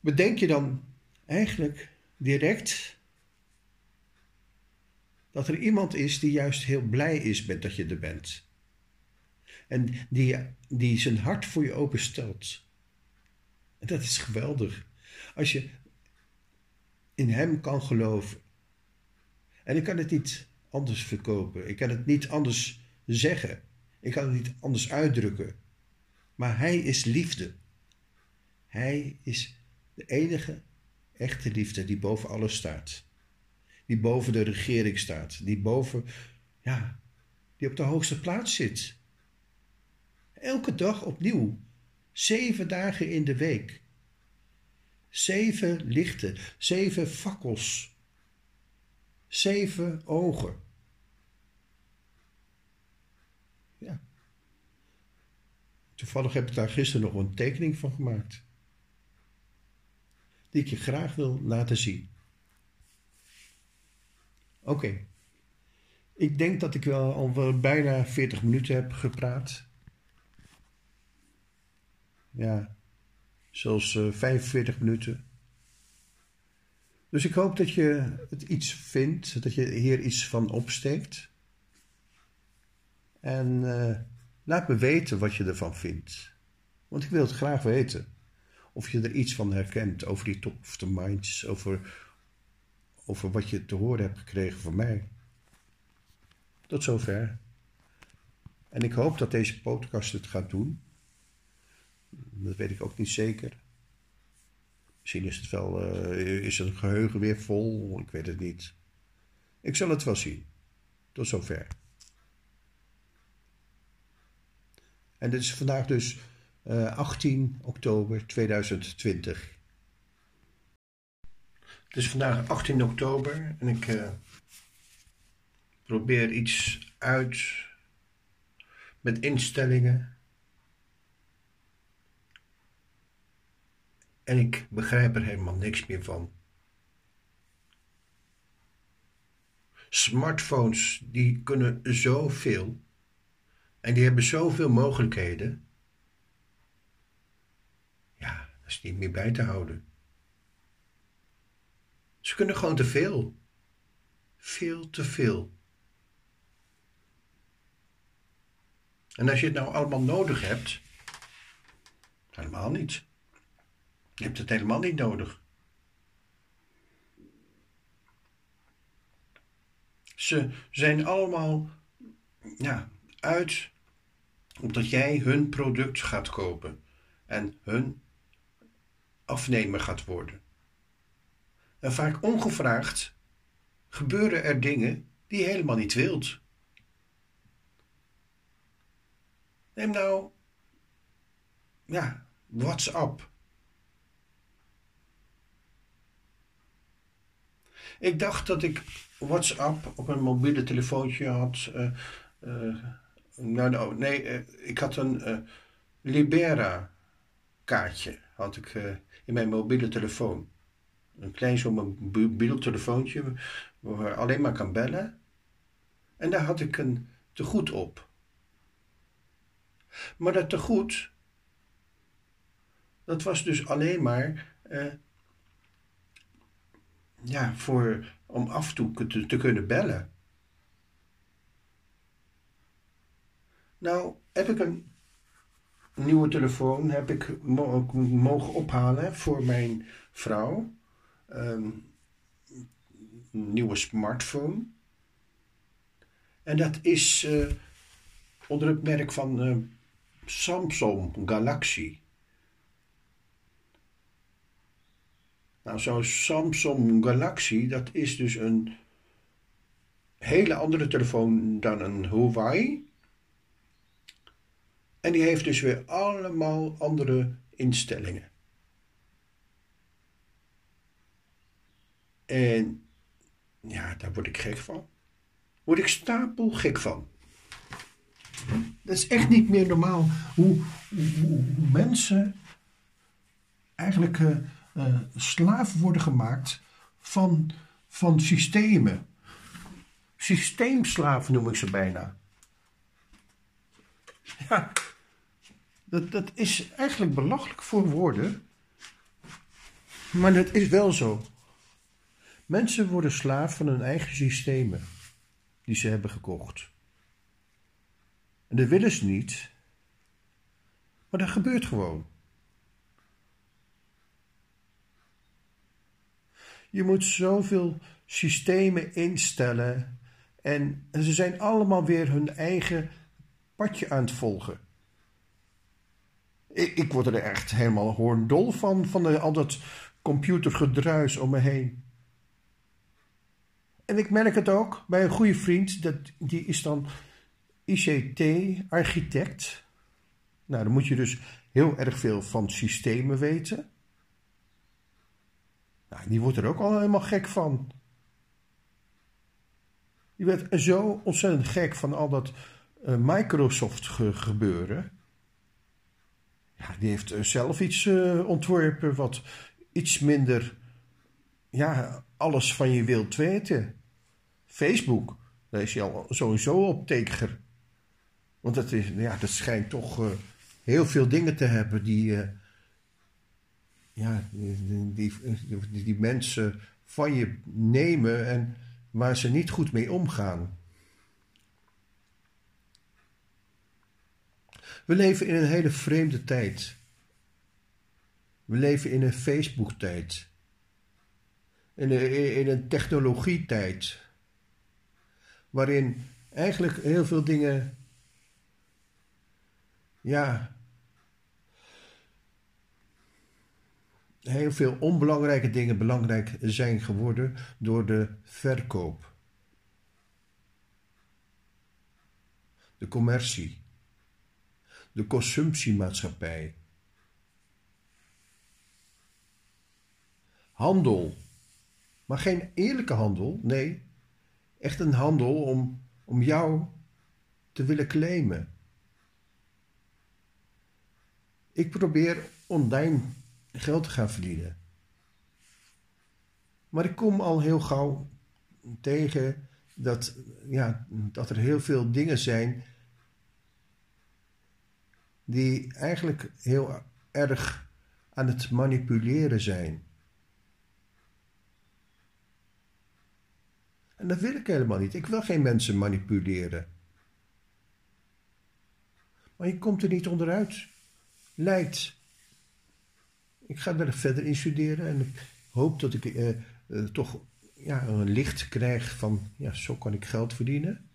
bedenk je dan eigenlijk direct dat er iemand is die juist heel blij is met dat je er bent. En die, die zijn hart voor je openstelt. En dat is geweldig. Als je in hem kan geloven. En ik kan het niet anders verkopen. Ik kan het niet anders zeggen. Ik kan het niet anders uitdrukken. Maar hij is liefde. Hij is de enige echte liefde die boven alles staat. Die boven de regering staat. Die boven ja, die op de hoogste plaats zit. Elke dag opnieuw. Zeven dagen in de week. Zeven lichten, zeven fakkels. Zeven ogen. Ja. Toevallig heb ik daar gisteren nog een tekening van gemaakt. Die ik je graag wil laten zien. Oké. Ik denk dat ik wel al bijna 40 minuten heb gepraat. Ja, zelfs uh, 45 minuten. Dus ik hoop dat je het iets vindt, dat je hier iets van opsteekt. En uh, laat me weten wat je ervan vindt. Want ik wil het graag weten. Of je er iets van herkent over die top of the minds, over, over wat je te horen hebt gekregen van mij. Tot zover. En ik hoop dat deze podcast het gaat doen. Dat weet ik ook niet zeker. Misschien is het wel, uh, is het geheugen weer vol, ik weet het niet. Ik zal het wel zien. Tot zover. En dit is vandaag dus uh, eh, 18 oktober 2020. Het is vandaag 18 oktober en ik uh, probeer iets uit met instellingen En ik begrijp er helemaal niks meer van. Smartphones die kunnen zoveel en die hebben zoveel mogelijkheden. Ja, dat is niet meer bij te houden. Ze kunnen gewoon te veel. Veel te veel. En als je het nou allemaal nodig hebt, helemaal niet. Je hebt het helemaal niet nodig. Ze zijn allemaal ja, uit omdat jij hun product gaat kopen en hun afnemer gaat worden. En vaak ongevraagd gebeuren er dingen die je helemaal niet wilt. Neem nou, ja, WhatsApp. Ik dacht dat ik WhatsApp op een mobiele telefoontje had. Nou, nou, nee, uh, ik had een Libera kaartje had ik in mijn mobiele telefoon. Een klein zo'n mobiel telefoontje waar je alleen maar kan bellen. En daar had ik een tegoed op. Maar dat tegoed, dat was dus alleen maar ja, voor, om af en toe te, te kunnen bellen. Nou, heb ik een nieuwe telefoon heb ik mogen ophalen voor mijn vrouw. Een nieuwe smartphone. En dat is uh, onder het merk van uh, Samsung Galaxy. Nou, zo'n Samsung Galaxy, dat is dus een hele andere telefoon dan een Huawei. En die heeft dus weer allemaal andere instellingen. En ja, daar word ik gek van. Word ik stapel gek van. Dat is echt niet meer normaal hoe, mensen eigenlijk uh, uh, slaaf worden gemaakt van, van systemen. Systeemslaven noem ik ze bijna. Ja, dat, dat is eigenlijk belachelijk voor woorden. Maar dat is wel zo. Mensen worden slaaf van hun eigen systemen die ze hebben gekocht. En dat willen ze niet. Maar dat gebeurt gewoon. Je moet zoveel systemen instellen. En ze zijn allemaal weer hun eigen padje aan het volgen. Ik, ik word er echt helemaal hoorndol van, van de, al dat computergedruis om me heen. En ik merk het ook bij een goede vriend, dat, die is dan ICT-architect. Nou, dan moet je dus heel erg veel van systemen weten. Nou, die wordt er ook al helemaal gek van. Die werd zo ontzettend gek van al dat uh, Microsoft gebeuren. Ja, die heeft eh, zelf iets uh, ontworpen wat iets minder ja, alles van je wilt weten. Facebook, daar is hij al sowieso op teker. Want dat, is, ja, dat schijnt toch heel veel dingen te hebben die, ja, die, die, die, mensen van je nemen en waar ze niet goed mee omgaan. We leven in een hele vreemde tijd. We leven in een Facebook-tijd. In een, in een technologietijd. Waarin eigenlijk heel veel dingen. Ja. Heel veel onbelangrijke dingen belangrijk zijn geworden door de verkoop. De commercie. De consumptiemaatschappij. Handel. Maar geen eerlijke handel, nee, echt een handel om, om jou te willen claimen. Ik probeer online geld te gaan verdienen. Maar ik kom al heel gauw tegen dat, ja, dat er heel veel dingen zijn die eigenlijk heel erg aan het manipuleren zijn. En dat wil ik helemaal niet. Ik wil geen mensen manipuleren. Maar je komt er niet onderuit. Leidt. Ik ga er verder in studeren en ik hoop dat ik eh, eh, toch ja, een licht krijg van, ja, zo kan ik geld verdienen.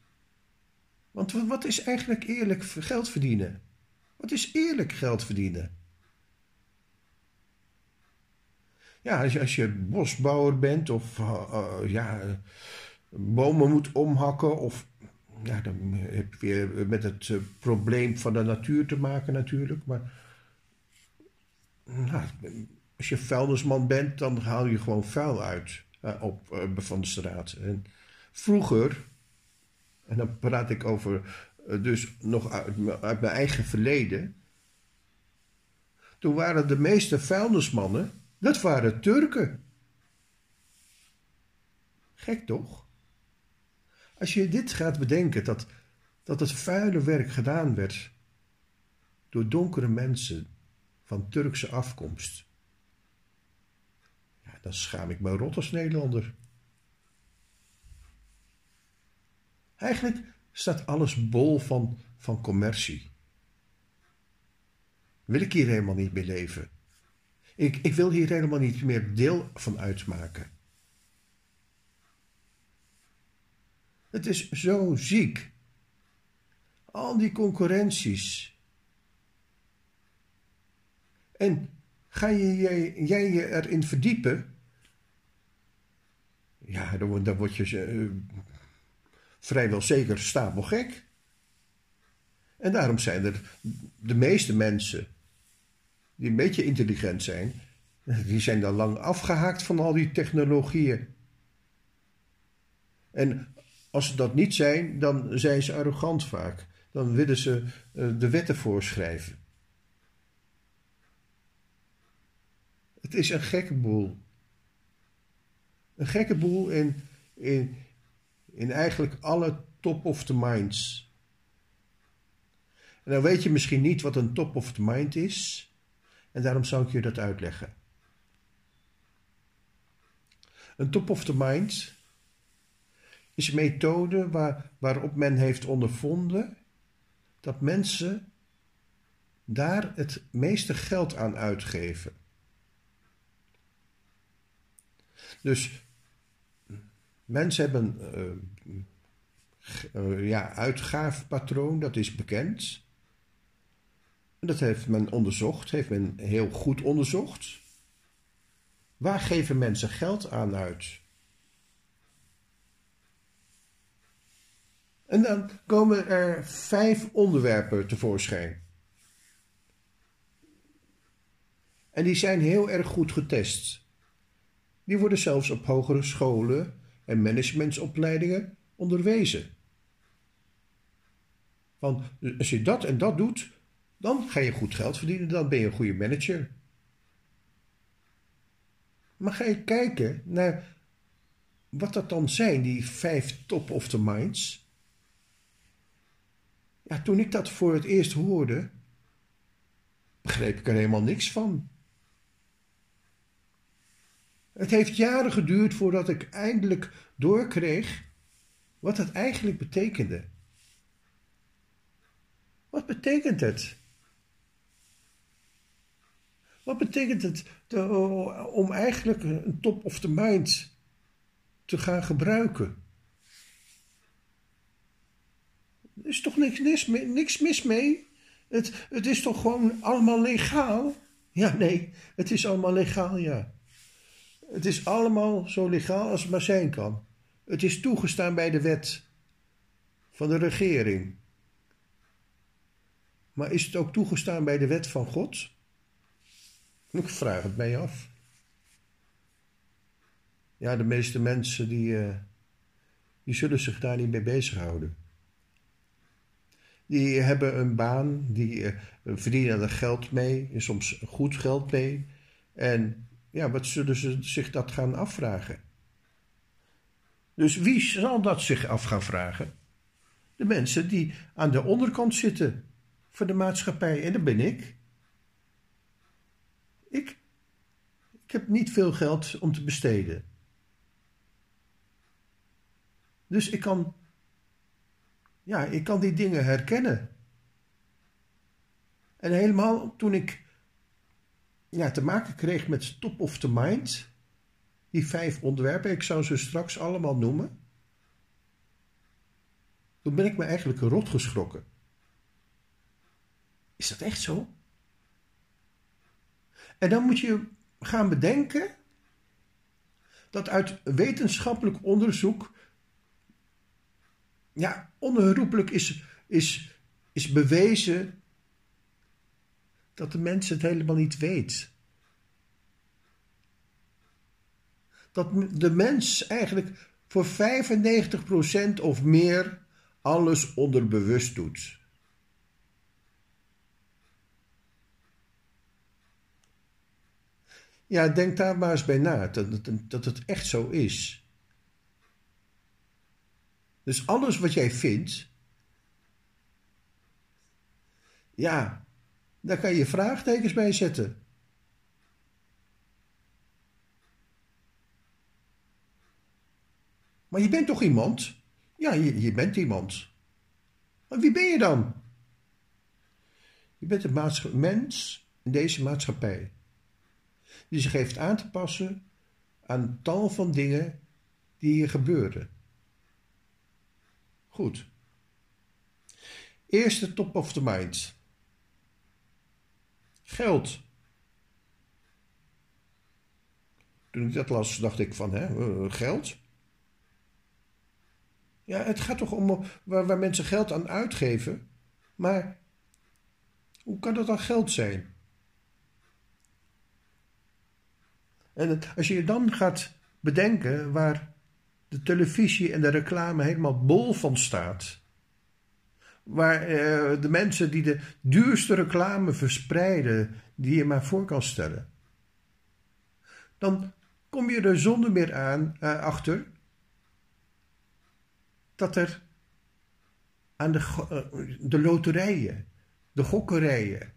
Want wat is eigenlijk eerlijk geld verdienen? Wat is eerlijk geld verdienen? Ja, als je, als je bosbouwer bent of uh, ja, bomen moet omhakken of ja, dan heb je weer met het eh, probleem van de natuur te maken natuurlijk. Maar nou, als je vuilnisman bent, dan haal je gewoon vuil uit uh, op, uh, van de straat. En vroeger, en dan praat ik over dus nog uit, uit mijn eigen verleden. Toen waren de meeste vuilnismannen, dat waren Turken. Gek toch? Als je dit gaat bedenken, dat, dat het vuile werk gedaan werd door donkere mensen van Turkse afkomst, ja, dan schaam ik me rot als Nederlander. Eigenlijk staat alles bol van, van commercie. Wil ik hier helemaal niet meer leven? Ik, ik wil hier helemaal niet meer deel van uitmaken. Het is zo ziek. Al die concurrenties. En ga je, jij, jij je erin verdiepen? Ja, dan, word je uh, vrijwel zeker stapelgek. En daarom zijn er de meeste mensen die een beetje intelligent zijn, die zijn dan lang afgehaakt van al die technologieën. En als ze dat niet zijn, dan zijn ze arrogant vaak. Dan willen ze uh, de wetten voorschrijven. Het is een gekke boel. Een gekke boel in, in, in eigenlijk alle top of the minds. En dan weet je misschien niet wat een top of the mind is. En daarom zou ik je dat uitleggen. Een top of the mind is een methode waar, waarop men heeft ondervonden dat mensen daar het meeste geld aan uitgeven. Dus mensen hebben uh, ja, uitgavenpatroon, dat is bekend. En dat heeft men onderzocht, heeft men heel goed onderzocht. Waar geven mensen geld aan uit? En dan komen er vijf onderwerpen tevoorschijn. En die zijn heel erg goed getest. Die worden zelfs op hogere scholen en managementsopleidingen onderwezen. Want als je dat en dat doet, dan ga je goed geld verdienen, dan ben je een goede manager. Maar ga je kijken naar wat dat dan zijn, die vijf top of the minds? Ja, toen ik dat voor het eerst hoorde, begreep ik er helemaal niks van. Het heeft jaren geduurd voordat ik eindelijk doorkreeg wat het eigenlijk betekende. Wat betekent het? Wat betekent het om eigenlijk een top of the mind te gaan gebruiken? Er is toch niks, niks, niks mis mee? Het, het is toch gewoon allemaal legaal? Ja, nee, het is allemaal legaal, ja. Het is allemaal zo legaal als het maar zijn kan. Het is toegestaan bij de wet van de regering. Maar is het ook toegestaan bij de wet van God? Ik vraag het mij af. Ja, de meeste mensen die, uh, die zullen zich daar niet mee bezighouden. Die hebben een baan, die uh, verdienen er geld mee, soms goed geld mee. En ja, wat zullen ze zich dat gaan afvragen? Dus wie zal dat zich af gaan vragen? De mensen die aan de onderkant zitten van de maatschappij. En dat ben ik. Ik, ik heb niet veel geld om te besteden. Dus ik kan, ja, ik kan die dingen herkennen. En helemaal toen ik ja, te maken kreeg met top of the mind, die vijf onderwerpen, ik zou ze straks allemaal noemen, toen ben ik me eigenlijk rot geschrokken. Is dat echt zo? En dan moet je gaan bedenken dat uit wetenschappelijk onderzoek ja, onherroepelijk is, is, is bewezen dat de mens het helemaal niet weet. Dat de mens eigenlijk voor 95% of meer alles onderbewust doet. Ja, denk daar maar eens bij na, dat, dat, het echt zo is. Dus alles wat jij vindt, ja, daar kan je vraagtekens bij zetten. Maar je bent toch iemand? Ja, je, je bent iemand. Maar wie ben je dan? Je bent een mens in deze maatschappij die zich heeft aan te passen aan tal van dingen die hier gebeuren. Goed. Eerste top of the mind. Geld. Toen ik dat las, dacht ik van, hè, eh, geld? Ja, het gaat toch om waar, waar mensen geld aan uitgeven. Maar hoe kan dat dan geld zijn? En als je dan gaat bedenken waar de televisie en de reclame helemaal bol van staat. Waar eh, de mensen die de duurste reclame verspreiden, die je maar voor kan stellen. Dan kom je er zonder meer aan uh, achter dat er aan de, uh, de loterijen, de gokkerijen,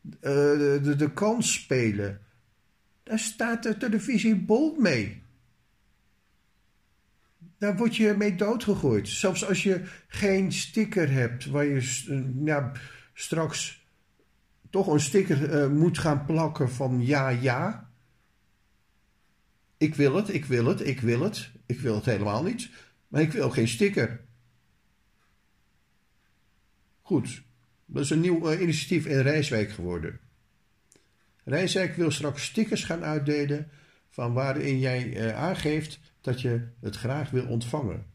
de, de, de kansspelen, daar staat de televisie bol mee. Daar word je mee doodgegooid. Zelfs als je geen sticker hebt waar je ja, straks toch een sticker uh, moet gaan plakken van ja, ja. Ik wil het, ik wil het, ik wil het. Ik wil het helemaal niet. Maar ik wil geen sticker. Goed, dat is een nieuw uh, initiatief in Rijswijk geworden. Rijswijk wil straks stickers gaan uitdelen van waarin jij aangeeft dat je het graag wil ontvangen.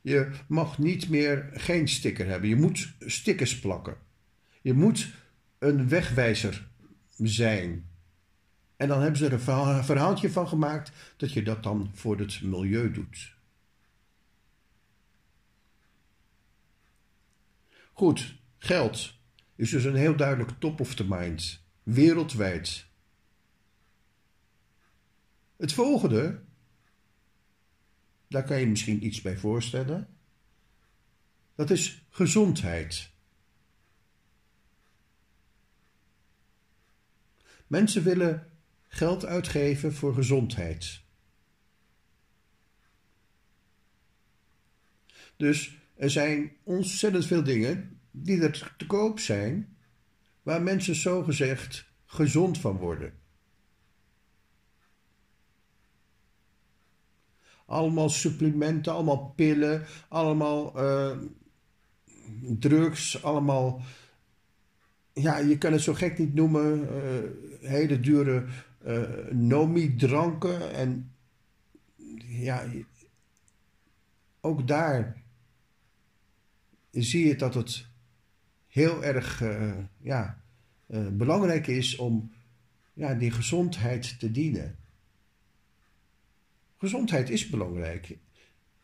Je mag niet meer geen sticker hebben. Je moet stickers plakken. Je moet een wegwijzer zijn. En dan hebben ze er een verhaaltje van gemaakt dat je dat dan voor het milieu doet. Goed, geld is dus een heel duidelijk top of the mind, wereldwijd. Het volgende, daar kan je misschien iets bij voorstellen, dat is gezondheid. Mensen willen geld uitgeven voor gezondheid. Dus er zijn ontzettend veel dingen die er te koop zijn, waar mensen zogezegd gezond van worden. Allemaal supplementen, allemaal pillen, allemaal uh, drugs, allemaal. Ja, je kan het zo gek niet noemen. Uh, hele dure uh, nomi-dranken. En ja, ook daar zie je dat het heel erg ja, belangrijk is om ja, die gezondheid te dienen. Gezondheid is belangrijk.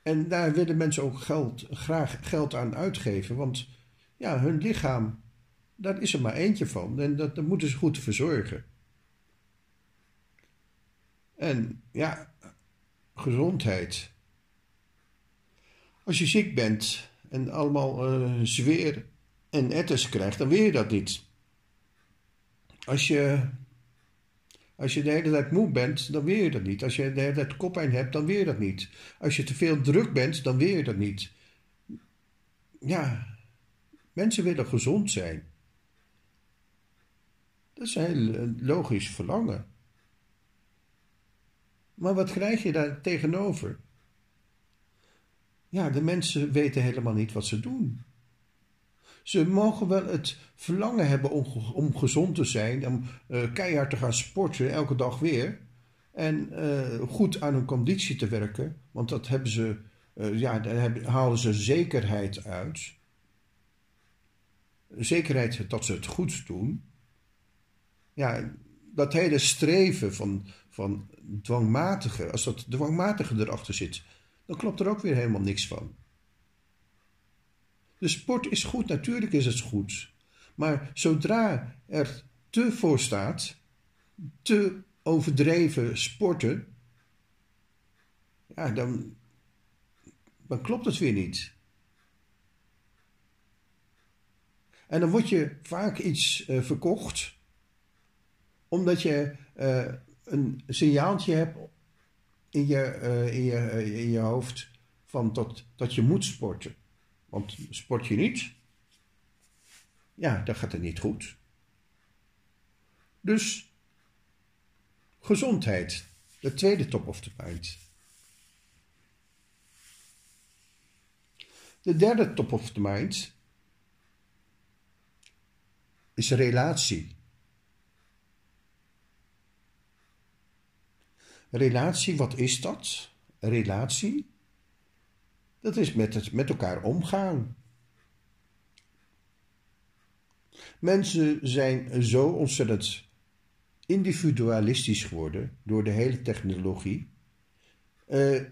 En daar willen mensen ook geld, graag geld aan uitgeven, want ja, hun lichaam, daar is er maar eentje van en dat, dat moeten ze goed verzorgen. En ja, gezondheid. Als je ziek bent en allemaal uh, zweer en etters krijgt, dan wil je dat niet. Als je, als je de hele tijd moe bent, dan wil je dat niet. Als je de hele tijd koppijn hebt, dan wil je dat niet. Als je te veel druk bent, dan wil je dat niet. Ja, mensen willen gezond zijn. Dat is een heel logisch verlangen. Maar wat krijg je daar tegenover? Ja, de mensen weten helemaal niet wat ze doen. Ze mogen wel het verlangen hebben om, gezond te zijn, om uh, keihard te gaan sporten, elke dag weer. En uh, goed aan hun conditie te werken, want dat hebben ze, uh, ja, daar halen ze zekerheid uit. Zekerheid dat ze het goed doen. Ja, dat hele streven van, van dwangmatige, als dat dwangmatige erachter zit, dan klopt er ook weer helemaal niks van. De sport is goed, natuurlijk is het goed. Maar zodra er te voor staat, te overdreven sporten, ja, dan, dan klopt het weer niet. En dan word je vaak iets uh, verkocht, omdat je uh, een signaaltje hebt in je, uh, in je, in je hoofd van dat, dat je moet sporten. Want sport je niet, ja, dan gaat het niet goed. Dus gezondheid, de tweede top of the mind. De derde top of the mind is relatie. Relatie, wat is dat? Relatie dat is met, het, met elkaar omgaan. Mensen zijn zo ontzettend individualistisch geworden door de hele technologie. Uh,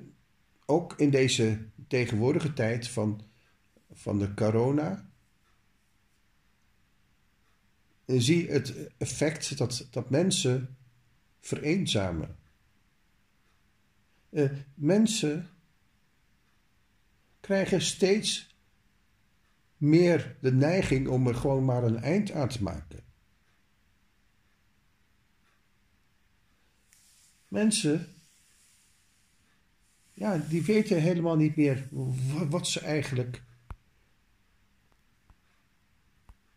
ook in deze tegenwoordige tijd van, van de corona. Zie het effect dat, dat mensen vereenzamen. Uh, mensen krijgen steeds meer de neiging om er gewoon maar een eind aan te maken. Mensen, ja, die weten helemaal niet meer wat ze eigenlijk,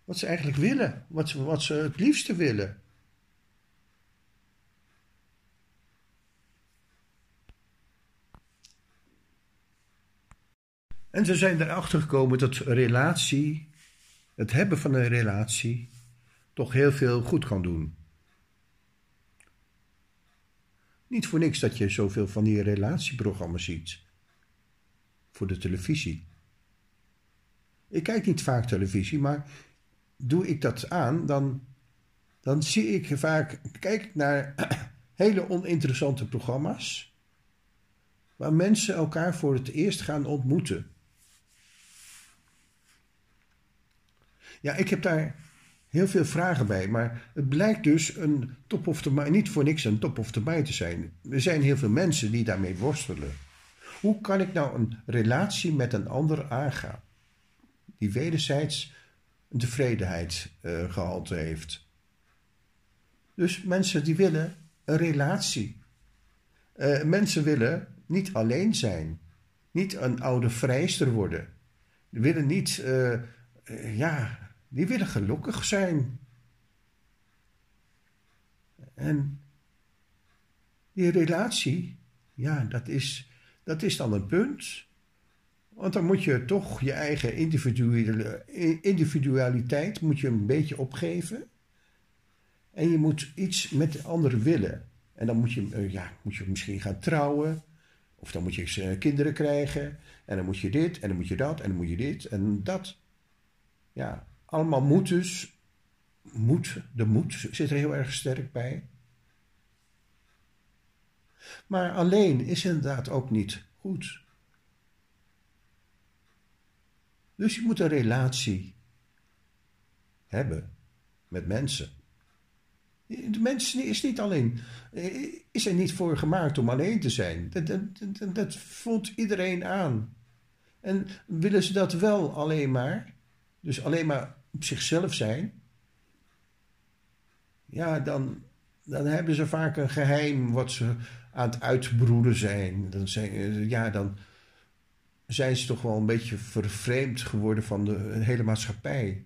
wat ze eigenlijk willen, wat ze, wat ze het liefste willen. En ze zijn erachter gekomen dat relatie, het hebben van een relatie, toch heel veel goed kan doen. Niet voor niks dat je zoveel van die relatieprogramma's ziet. voor de televisie. Ik kijk niet vaak televisie, maar doe ik dat aan, dan, dan zie ik vaak, kijk naar hele oninteressante programma's, waar mensen elkaar voor het eerst gaan ontmoeten. Ja, ik heb daar heel veel vragen bij, maar het blijkt dus een top of the mind, niet voor niks een top of the mind te zijn. Er zijn heel veel mensen die daarmee worstelen. Hoe kan ik nou een relatie met een ander aangaan? Die wederzijds een tevredenheidsgehalte uh, heeft. Dus mensen die willen een relatie. Uh, mensen willen niet alleen zijn. Niet een oude vrijster worden. Die willen niet, uh, ja, die willen gelukkig zijn. En die relatie, ja, dat is, dat is dan een punt. Want dan moet je toch je eigen individualiteit moet je een beetje opgeven. En je moet iets met de anderen willen. En dan moet je, eh, ja, moet je misschien gaan trouwen. Of dan moet je eh, kinderen krijgen. En dan moet je dit, en dan moet je dat, en dan moet je dit en dat. Ja, allemaal moet dus. Moed, de moed zit er heel erg sterk bij. Maar alleen is inderdaad ook niet goed. Dus je moet een relatie hebben met mensen. De mens is niet alleen, is er niet voor gemaakt om alleen te zijn. Dat, dat, dat, voelt iedereen aan. En willen ze dat wel alleen maar, dus alleen maar op zichzelf zijn, ja, dan, dan hebben ze vaak een geheim wat ze aan het uitbroeden zijn. Dan zijn ja, dan zijn ze toch wel een beetje vervreemd geworden van de hele maatschappij.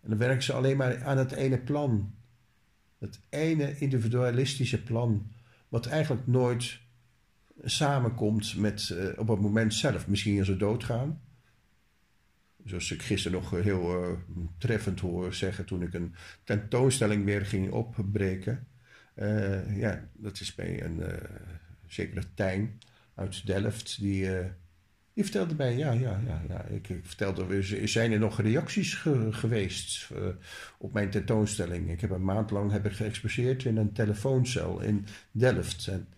En dan werken ze alleen maar aan het ene plan. Het ene individualistische plan, wat eigenlijk nooit samenkomt met uh, op het moment zelf. Misschien als ze doodgaan. Zoals ik gisteren nog heel uh, treffend hoor zeggen toen ik een tentoonstelling weer ging opbreken. Uh, ja, dat is bij een zekere Tijn uit Delft. Die, vertelde mij, ja, ja, ja. Ik, ik vertelde, zijn er nog reacties geweest op mijn tentoonstelling? Ik heb een maand lang heb ik geëxposeerd in een telefooncel in Delft. En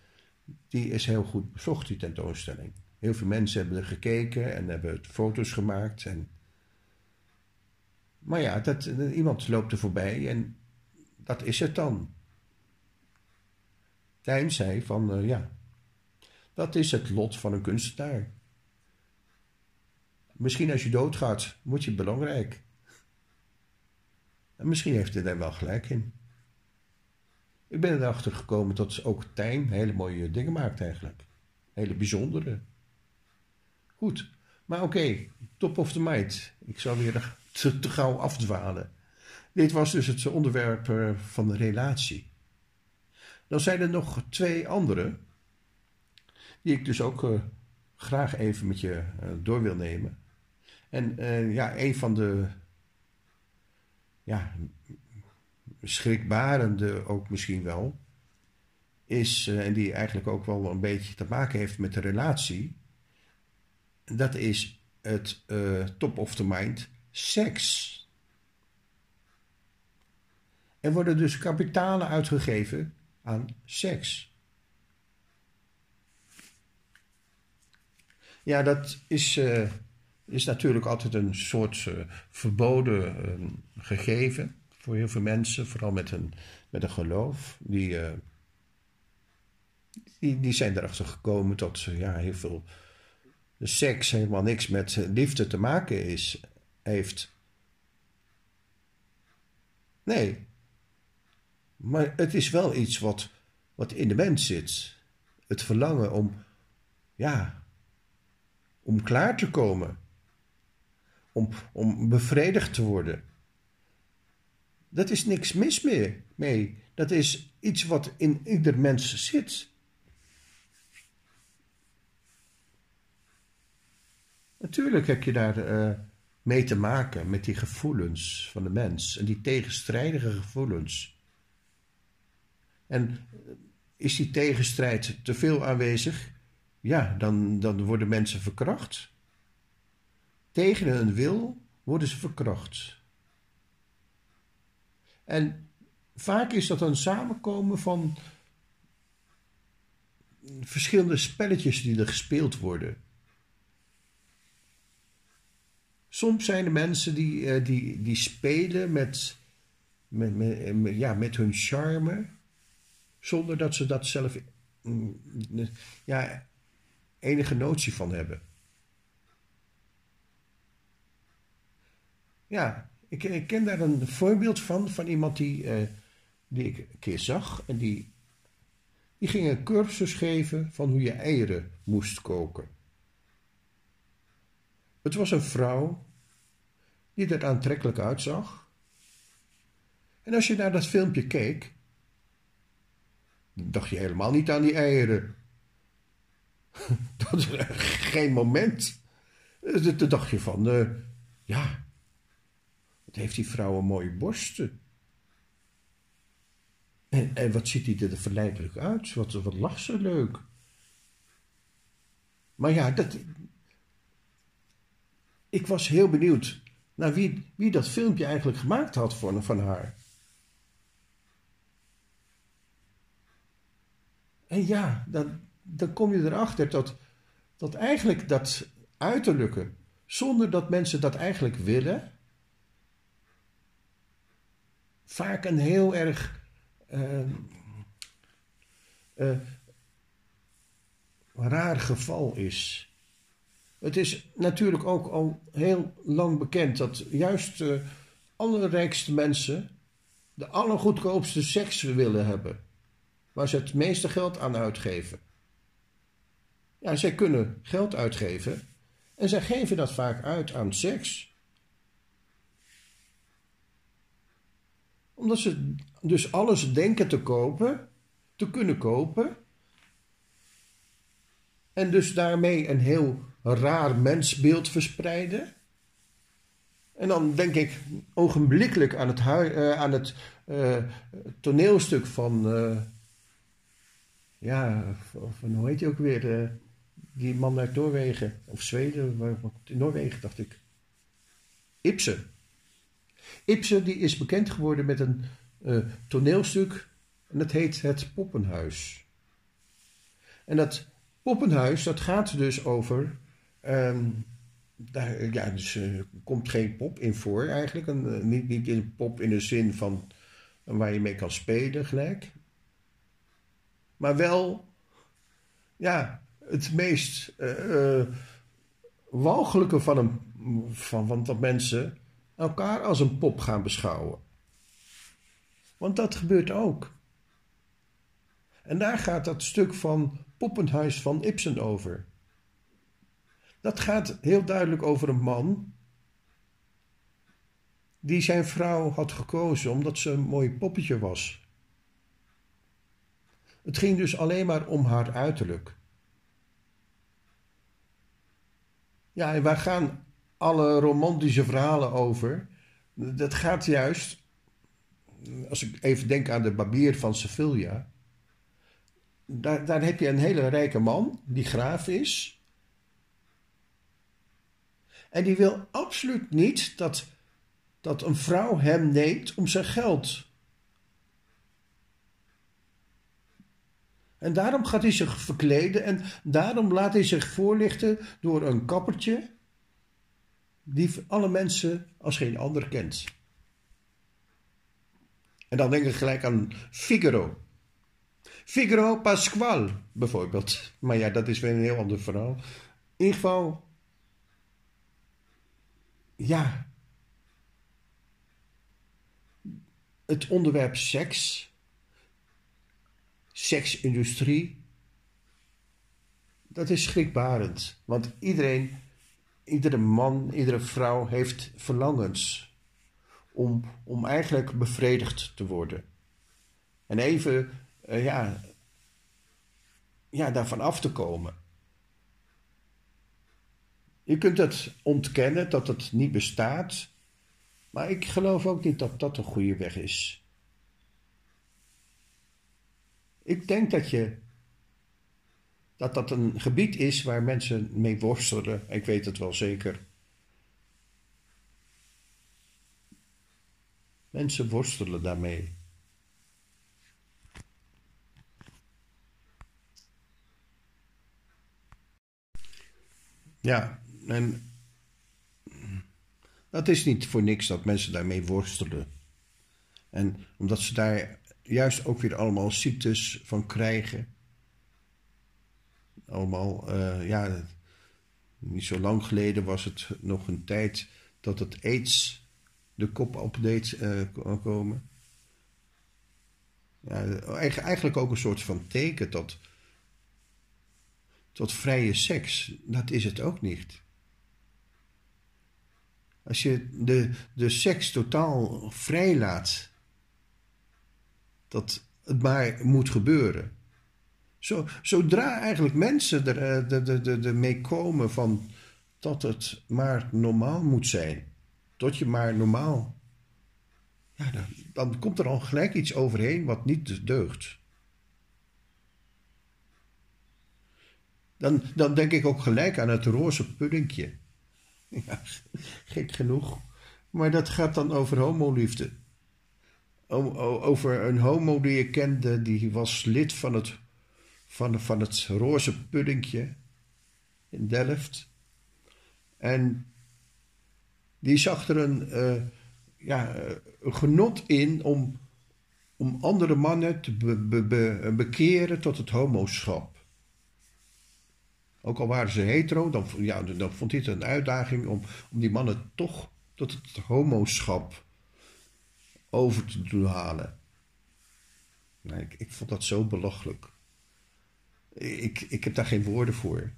die is heel goed bezocht, die tentoonstelling. Heel veel mensen hebben er gekeken en hebben foto's gemaakt. En... Maar ja, dat, iemand loopt er voorbij en dat is het dan. Tijn zei van, uh, ja, dat is het lot van een kunstenaar. Misschien als je doodgaat, moet je belangrijk. En misschien heeft hij daar wel gelijk in. Ik ben erachter gekomen dat ook Tijn hele mooie dingen maakt eigenlijk. Hele bijzondere. Goed, maar oké, top of the mind. Ik zou weer te, gauw afdwalen. Dit was dus het onderwerp eh, van de relatie. Dan zijn er nog twee andere, die ik dus ook uh, graag even met je uh, door wil nemen. En ja, een van de ja, schrikbarende ook misschien wel, is, en die eigenlijk ook wel een beetje te maken heeft met de relatie, dat is het top of the mind seks. Er worden dus kapitalen uitgegeven aan seks. Ja, dat is is natuurlijk altijd een soort uh, verboden uh, gegeven voor heel veel mensen, vooral met een, met een geloof. Die, uh, die, die zijn erachter gekomen dat ja, heel veel seks helemaal niks met liefde te maken is, heeft. Nee, maar het is wel iets wat, wat in de mens zit. Het verlangen om, ja, om klaar te komen om, om bevredigd te worden. Dat is niks mis meer mee. Dat is iets wat in ieder mens zit. Natuurlijk heb je daar uh, mee te maken met die gevoelens van de mens en die tegenstrijdige gevoelens. En is die tegenstrijd te veel aanwezig, ja, dan, dan worden mensen verkracht. Tegen hun wil worden ze verkracht. En vaak is dat een samenkomen van verschillende spelletjes die er gespeeld worden. Soms zijn er mensen die, eh, die, die spelen met, met, met, ja, met hun charme, zonder dat ze dat zelf mm, ja, enige notie van hebben. Ja, ik, ik ken daar een voorbeeld van, van iemand die, die ik een keer zag. En die, die ging een cursus geven van hoe je eieren moest koken. Het was een vrouw die er aantrekkelijk uitzag. En als je naar dat filmpje keek, dacht je helemaal niet aan die eieren. Dat is geen moment. Toen dacht je van, uh, ja, wat heeft die vrouw een mooie borsten. En, en wat ziet hij er verleidelijk uit? Wat, wat lacht ze leuk. Maar ja, dat, ik was heel benieuwd naar wie, wie dat filmpje eigenlijk gemaakt had van, van haar. En ja, dan, kom je erachter dat, dat eigenlijk dat uiterlijke, zonder dat mensen dat eigenlijk willen, vaak een heel erg uh, uh, raar geval is. Het is natuurlijk ook al heel lang bekend dat juist de allerrijkste mensen de allergoedkoopste seks willen hebben, waar ze het meeste geld aan uitgeven. Ja, zij kunnen geld uitgeven en zij geven dat vaak uit aan seks. Omdat ze dus alles denken te kopen, te kunnen kopen. En dus daarmee een heel raar mensbeeld verspreiden. En dan denk ik ogenblikkelijk aan het, uh, aan het uh, toneelstuk van. Uh, ja, van, hoe heet hij ook weer? die man uit Noorwegen, of Zweden, Noorwegen dacht ik. Ibsen. Ibsen die is bekend geworden met een toneelstuk en dat heet Het Poppenhuis. En dat Poppenhuis, dat gaat dus over Um, daar ja, dus, uh, komt geen pop in voor eigenlijk. Een, uh, niet, niet in pop in de zin van uh, waar je mee kan spelen gelijk. Maar wel ja, het meest walgelijke van, een, van, van dat mensen elkaar als een pop gaan beschouwen. Want dat gebeurt ook. En daar gaat dat stuk van Poppenhuis van Ibsen over. Dat gaat heel duidelijk over een man die zijn vrouw had gekozen omdat ze een mooi poppetje was. Het ging dus alleen maar om haar uiterlijk. Ja, en waar gaan alle romantische verhalen over? Dat gaat juist, als ik even denk aan de barbier van Sevilla. Daar, daar heb je een hele rijke man die graaf is. En die wil absoluut niet dat, dat een vrouw hem neemt om zijn geld. En daarom gaat hij zich verkleden en daarom laat hij zich voorlichten door een kappertje die alle mensen als geen ander kent. En dan denk ik gelijk aan Figaro. Figaro Pasquale bijvoorbeeld. Maar ja, dat is weer een heel ander verhaal. In ieder geval, ja, het onderwerp seks, seksindustrie, dat is schrikbarend. Want iedereen, iedere man, iedere vrouw heeft verlangens om, om eigenlijk bevredigd te worden. En even, uh, ja, ja, daarvan af te komen. Je kunt het ontkennen dat het niet bestaat, maar ik geloof ook niet dat dat een goede weg is. Ik denk dat je dat dat een gebied is waar mensen mee worstelen. Ik weet het wel zeker. Mensen worstelen daarmee. Ja, en dat is niet voor niks dat mensen daarmee worstelen. En omdat ze daar juist ook weer allemaal ziektes van krijgen. Allemaal, uh, ja, niet zo lang geleden was het nog een tijd dat het aids de kop op deed uh, komen. Ja, eigenlijk ook een soort van teken tot, tot vrije seks. Dat is het ook niet. Als je de, de seks totaal vrijlaat, dat het maar moet gebeuren. Zo, zodra eigenlijk mensen er eh, de, de, de, de mee komen van dat het maar normaal moet zijn, tot je maar normaal, ja, dan, dan komt er al gelijk iets overheen wat niet deugt. Dan, dan denk ik ook gelijk aan het roze puddingje. Ja, gek genoeg. Maar dat gaat dan over homoliefde. Over een homo die je kende, die was lid van het, van, van het roze puddingje in Delft. En die zag er een, uh, ja, genot in om, om andere mannen te be, bekeren tot het homoschap. Ook al waren ze hetero, dan, ja, dan vond het een uitdaging om, om die mannen toch tot het homoschap over te doen halen. Nee, ik, ik vond dat zo belachelijk. Ik, ik heb daar geen woorden voor.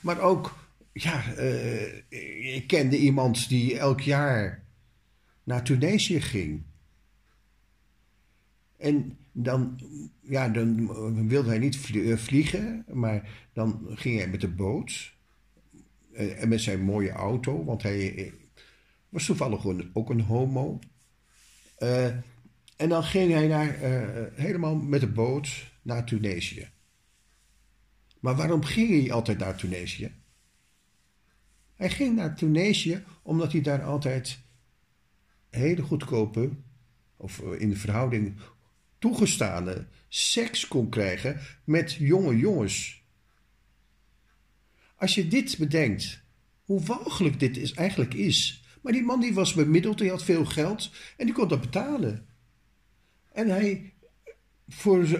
Maar ook, ja, uh, ik kende iemand die elk jaar naar Tunesië ging. En dan, ja, dan wilde hij niet eh, vliegen, maar dan ging hij met de boot. Eh, en met zijn mooie auto, want hij eh, was toevallig ook een homo. en dan ging hij naar, helemaal met de boot naar Tunesië. Maar waarom ging hij altijd naar Tunesië? Hij ging naar Tunesië omdat hij daar altijd hele goedkope, of in de verhouding toegestane seks kon krijgen met jonge jongens. Als je dit bedenkt, hoe walgelijk dit is, eigenlijk is. Maar die man die was bemiddeld, hij had veel geld en die kon dat betalen. En hij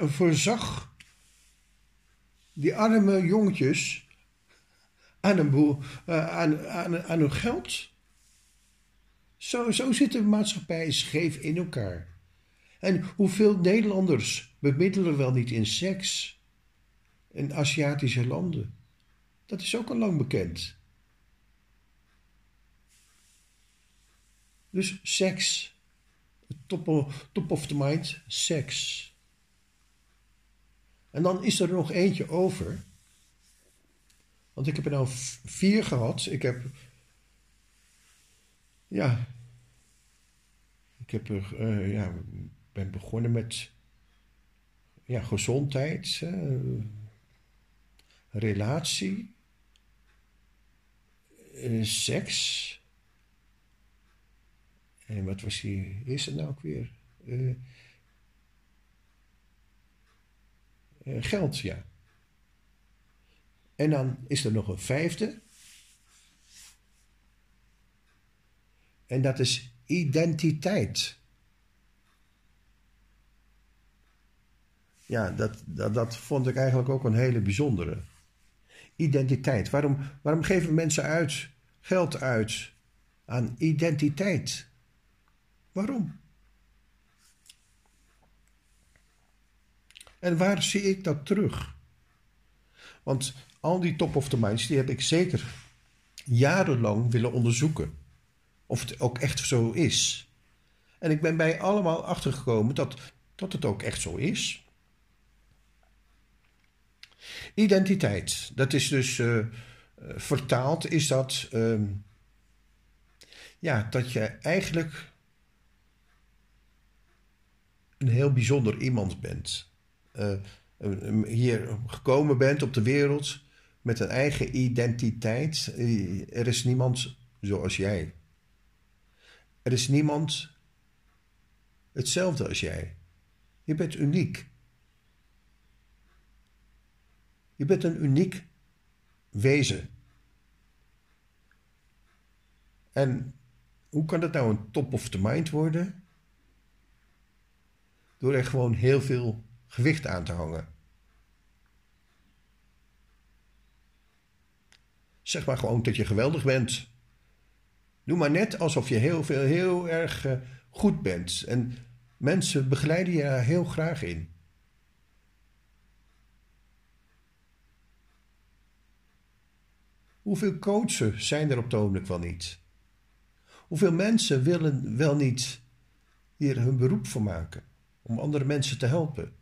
voorzag die arme jongetjes aan, een uh, aan, aan, aan hun geld. Zo, zo zit de maatschappij scheef in elkaar. En hoeveel Nederlanders bemiddelen wel niet in seks in Aziatische landen? Dat is ook al lang bekend. Dus seks. Top, top of the mind, seks. En dan is er nog eentje over. Want ik heb er nou vier gehad. Ik heb. Ja. Ik heb er. Uh, ja, ben begonnen met ja, gezondheid, relatie, uh, seks. En wat was die eerste nou ook weer? Uh, geld, ja. En dan is er nog een vijfde. En dat is identiteit. Ja, dat, dat, dat vond ik eigenlijk ook een hele bijzondere. Identiteit. Waarom, waarom geven mensen uit, geld uit aan identiteit? Waarom? En waar zie ik dat terug? Want al die top of the minds, die heb ik zeker jarenlang willen onderzoeken. Of het ook echt zo is. En ik ben bij allemaal achtergekomen dat, dat het ook echt zo is. Identiteit, dat is dus uh, vertaald, is dat uh, ja, dat je eigenlijk een heel bijzonder iemand bent. Uh, eh, hier gekomen bent op de wereld met een eigen identiteit. Er is niemand zoals jij. Er is niemand hetzelfde als jij. Je bent uniek. Je bent een uniek wezen. En hoe kan dat nou een top of the mind worden? Door er gewoon heel veel gewicht aan te hangen. Zeg maar gewoon dat je geweldig bent. Doe maar net alsof je heel veel, heel erg eh, goed bent. En mensen begeleiden je daar heel graag in. Hoeveel coachen zijn er op het ogenblik wel niet? Hoeveel mensen willen wel niet hier hun beroep van maken om andere mensen te helpen?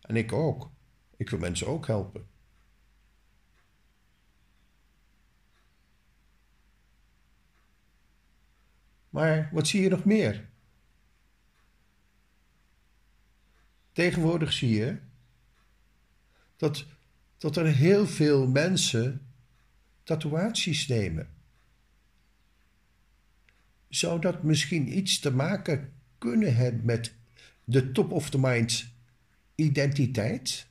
En ik ook. Ik wil mensen ook helpen. Maar wat zie je nog meer? Tegenwoordig zie je dat, dat er heel veel mensen tatoeaties nemen. Zou dat misschien iets te maken kunnen hebben met de top of the mind identiteit?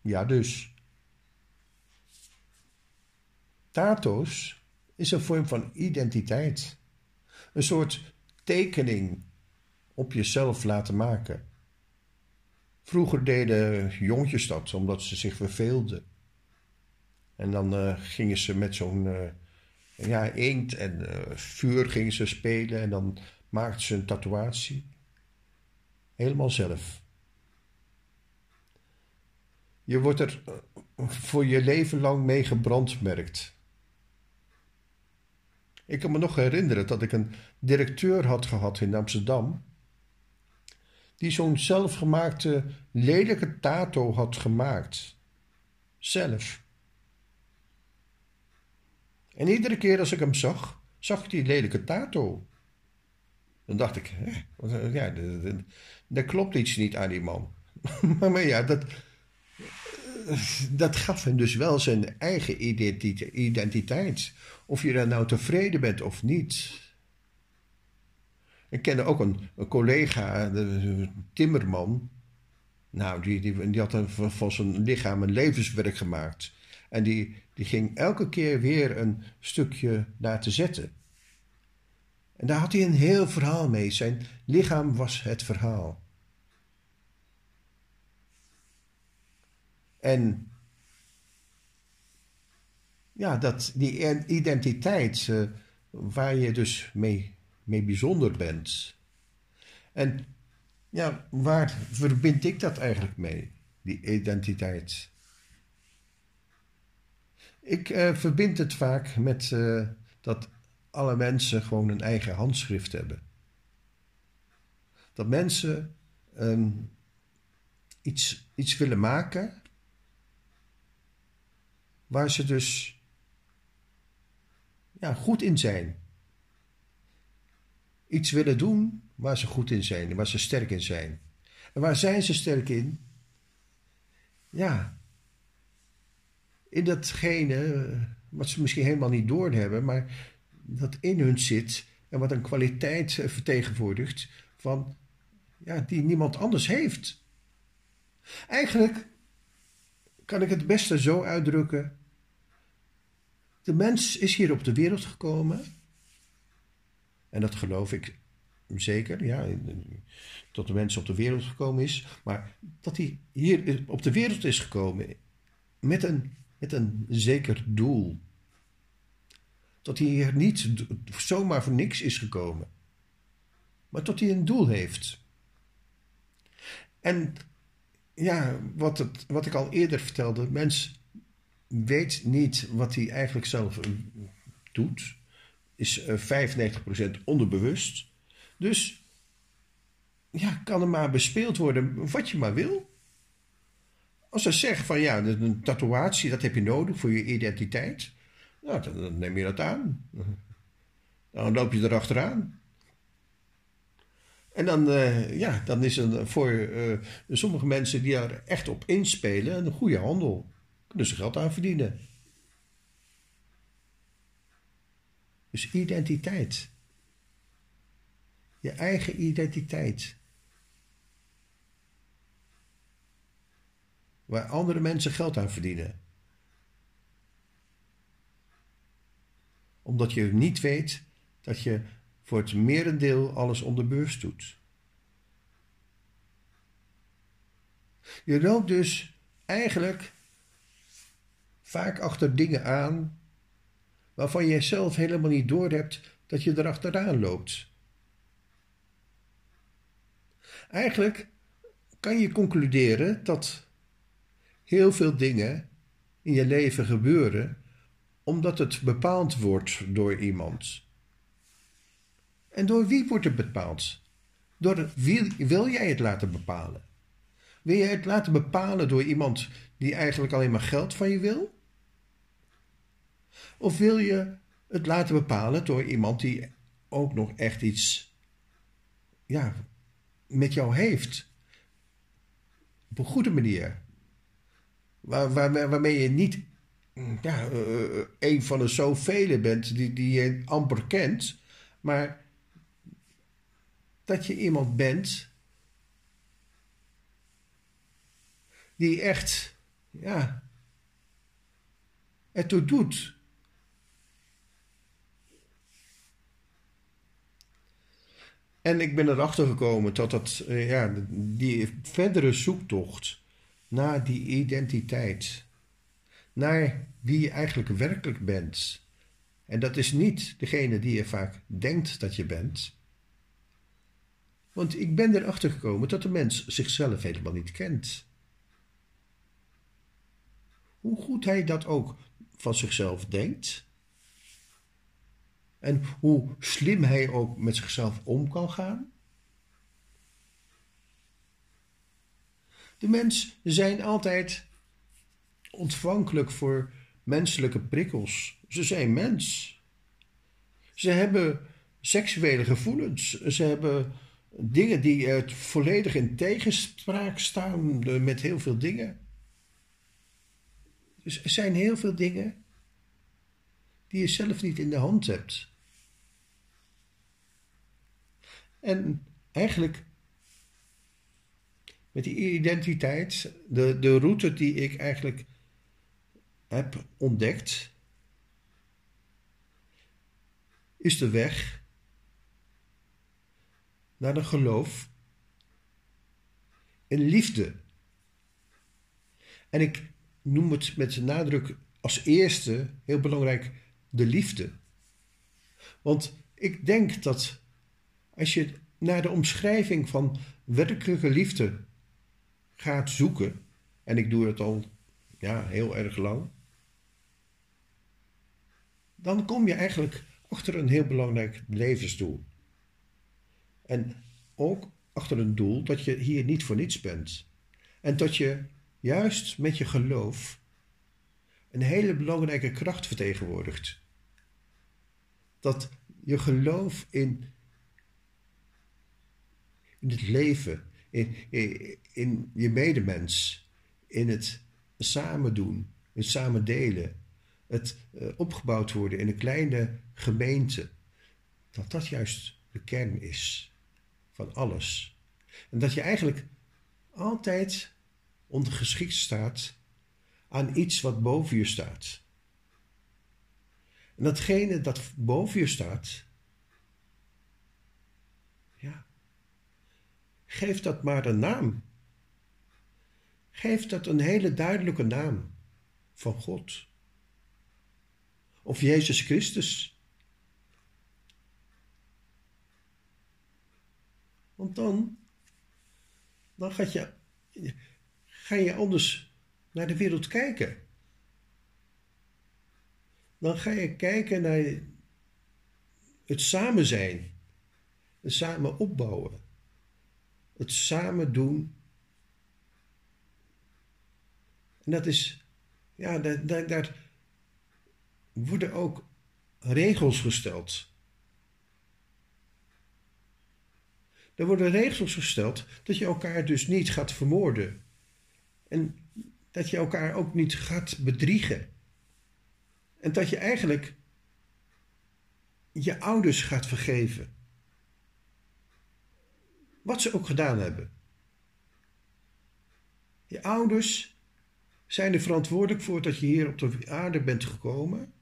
Ja, dus. Tato's is een vorm van identiteit. Een soort tekening op jezelf laten maken. Vroeger deden jongetjes dat omdat ze zich verveelden. En dan uh, gingen ze met zo'n uh, ja, inkt en uh, vuur gingen ze spelen en dan maakten ze een tatoeatie. Helemaal zelf. Je wordt er voor je leven lang mee gebrandmerkt. Ik kan me nog herinneren dat ik een directeur had gehad in Amsterdam. Die zo'n zelfgemaakte lelijke tato had gemaakt. Zelf. En iedere keer als ik hem zag, zag ik die lelijke tato. Dan dacht ik, hè, ja, er klopt iets niet aan die man. maar, ja, dat, dat gaf hem dus wel zijn eigen identiteit. Of je daar nou tevreden bent of niet. Ik kende ook een, een collega, de, timmerman. Nou, die, die, die had een, van zijn lichaam een levenswerk gemaakt. En die, die ging elke keer weer een stukje te zetten. En daar had hij een heel verhaal mee. Zijn lichaam was het verhaal. En ja, dat, die identiteit uh, waar je dus mee, mee bijzonder bent. En ja, waar verbind ik dat eigenlijk mee, die identiteit? Ik uh, verbind het vaak met uh, dat alle mensen gewoon een eigen handschrift hebben. Dat mensen um, iets, iets willen maken waar ze dus ja, goed in zijn. Iets willen doen waar ze goed in zijn, waar ze sterk in zijn. En waar zijn ze sterk in? Ja, in datgene wat ze misschien helemaal niet doorhebben, maar dat in hun zit en wat een kwaliteit vertegenwoordigt van, ja, die niemand anders heeft. Eigenlijk kan ik het beste zo uitdrukken de mens is hier op de wereld gekomen. En dat geloof ik zeker, ja, dat de mens op de wereld gekomen is. Maar dat hij hier op de wereld is gekomen met een, met een zeker doel. Dat hij hier niet zomaar voor niks is gekomen. Maar dat hij een doel heeft. En ja, wat, het, wat ik al eerder vertelde, mens weet niet wat hij eigenlijk zelf eh, doet. Is 95% eh, onderbewust. Dus ja, kan er maar bespeeld worden wat je maar wil. Als ze zegt van ja, een tatoeatie, dat heb je nodig voor je identiteit. Nou, dan, neem je dat aan. Dan loop je erachteraan. En dan, uh, ja, dan is het voor uh, sommige mensen die er echt op inspelen een goede handel. Kunnen ze geld aan verdienen. Dus identiteit. Je eigen identiteit. Waar andere mensen geld aan verdienen. Omdat je niet weet dat je voor het merendeel alles onder beurs doet. Je loopt dus eigenlijk vaak achter dingen aan waarvan je zelf helemaal niet doorhebt dat je erachteraan loopt. Eigenlijk kan je concluderen dat heel veel dingen in je leven gebeuren omdat het bepaald wordt door iemand. En door wie wordt het bepaald? Door wie wil jij het laten bepalen? Wil je het laten bepalen door iemand die eigenlijk alleen maar geld van je wil? Of wil je het laten bepalen door iemand die ook nog echt iets ja, met jou heeft? Op een goede manier. Waar, waar, waarmee je niet ja, uh, een van de zoveel bent die, die je amper kent, maar dat je iemand bent die echt, ja, ertoe doet. En ik ben erachter gekomen dat dat, eh, ja, die verdere zoektocht naar die identiteit, naar wie je eigenlijk werkelijk bent. En dat is niet degene die je vaak denkt dat je bent. Want ik ben erachter gekomen dat de mens zichzelf helemaal niet kent. Hoe goed hij dat ook van zichzelf denkt. En hoe slim hij ook met zichzelf om kan gaan. De mens zijn altijd ontvankelijk voor menselijke prikkels. Ze zijn mens. Ze hebben seksuele gevoelens. Ze hebben dingen die uh, volledig in tegenspraak staan met heel veel dingen. Dus er zijn heel veel dingen die je zelf niet in de hand hebt. En eigenlijk met die identiteit, de, de route die ik eigenlijk heb ontdekt, is de weg naar de geloof in liefde. En ik noem het met nadruk als eerste heel belangrijk de liefde. Want ik denk dat als je naar de omschrijving van werkelijke liefde gaat zoeken, en ik doe het al ja, heel erg lang, dan kom je eigenlijk achter een heel belangrijk levensdoel. En ook achter een doel dat je hier niet voor niets bent. En dat je juist met je geloof een hele belangrijke kracht vertegenwoordigt. Dat je geloof in, in het leven, in, in je medemens, in het samen doen, het samen delen, het uh, opgebouwd worden in een kleine gemeente, dat dat juist de kern is van alles. En dat je eigenlijk altijd ondergeschikt staat aan iets wat boven je staat. En datgene dat boven je staat, ja, geef dat maar een naam. Geef dat een hele duidelijke naam van God. Of Jezus Christus. Want dan, dan je, ga je anders naar de wereld kijken. Dan ga je kijken naar het samen zijn, het samen opbouwen, het samen doen. En dat is, ja, daar, worden ook regels gesteld. Er worden regels gesteld dat je elkaar dus niet gaat vermoorden. En dat je elkaar ook niet gaat bedriegen. En dat je eigenlijk je ouders gaat vergeven. Wat ze ook gedaan hebben. Je ouders zijn er verantwoordelijk voor dat je hier op de aarde bent gekomen.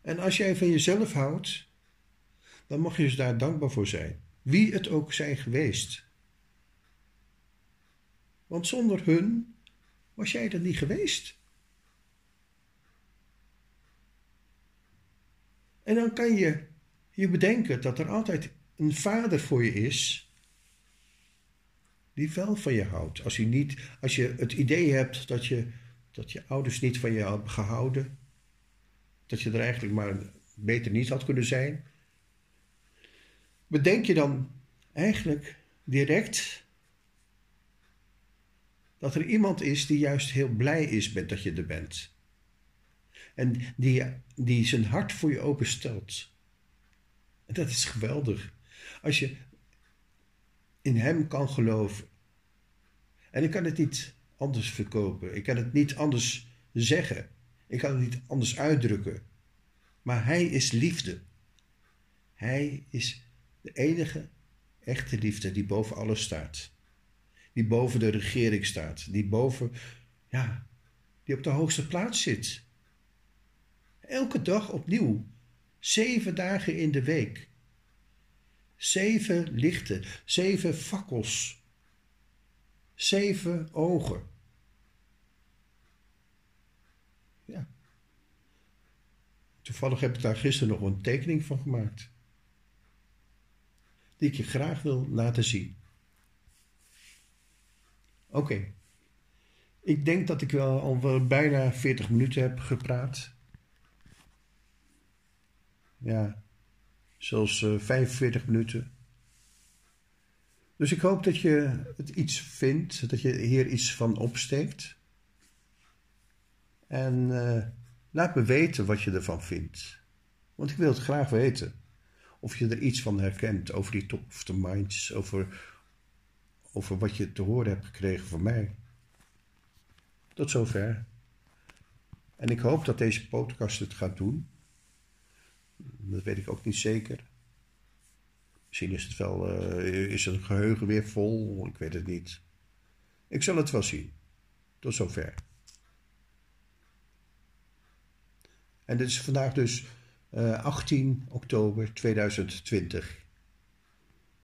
En als jij van jezelf houdt, dan mag je dus daar dankbaar voor zijn. Wie het ook zijn geweest. Want zonder hun was jij er niet geweest. En dan kan je je bedenken dat er altijd een vader voor je is die wel van je houdt. Als je, niet, als je het idee hebt dat je, dat je ouders niet van je hebben gehouden, dat je er eigenlijk maar beter niet had kunnen zijn, bedenk je dan eigenlijk direct dat er iemand is die juist heel blij is met dat je er bent. En die, die zijn hart voor je openstelt. En dat is geweldig. Als je in Hem kan geloven. En ik kan het niet anders verkopen. Ik kan het niet anders zeggen. Ik kan het niet anders uitdrukken. Maar Hij is liefde. Hij is de enige echte liefde die boven alles staat. Die boven de regering staat. Die boven, ja, die op de hoogste plaats zit. Elke dag opnieuw. Zeven dagen in de week. Zeven lichten, zeven fakkels, zeven ogen. Ja. Toevallig heb ik daar gisteren nog een tekening van gemaakt. Die ik je graag wil laten zien. Oké. Ik denk dat ik wel al bijna 40 minuten heb gepraat. Ja, zelfs uh, eh, 45 minuten. Dus ik hoop dat je het iets vindt, dat je hier iets van opsteekt. En uh, laat me weten wat je ervan vindt. Want ik wil het graag weten. Of je er iets van herkent over die top of the minds, over, over wat je te horen hebt gekregen van mij. Tot zover. En ik hoop dat deze podcast het gaat doen. Dat weet ik ook niet zeker. Misschien is het wel, uh, is het geheugen weer vol, ik weet het niet. Ik zal het wel zien. Tot zover. En dit is vandaag dus uh, eh, 18 oktober 2020.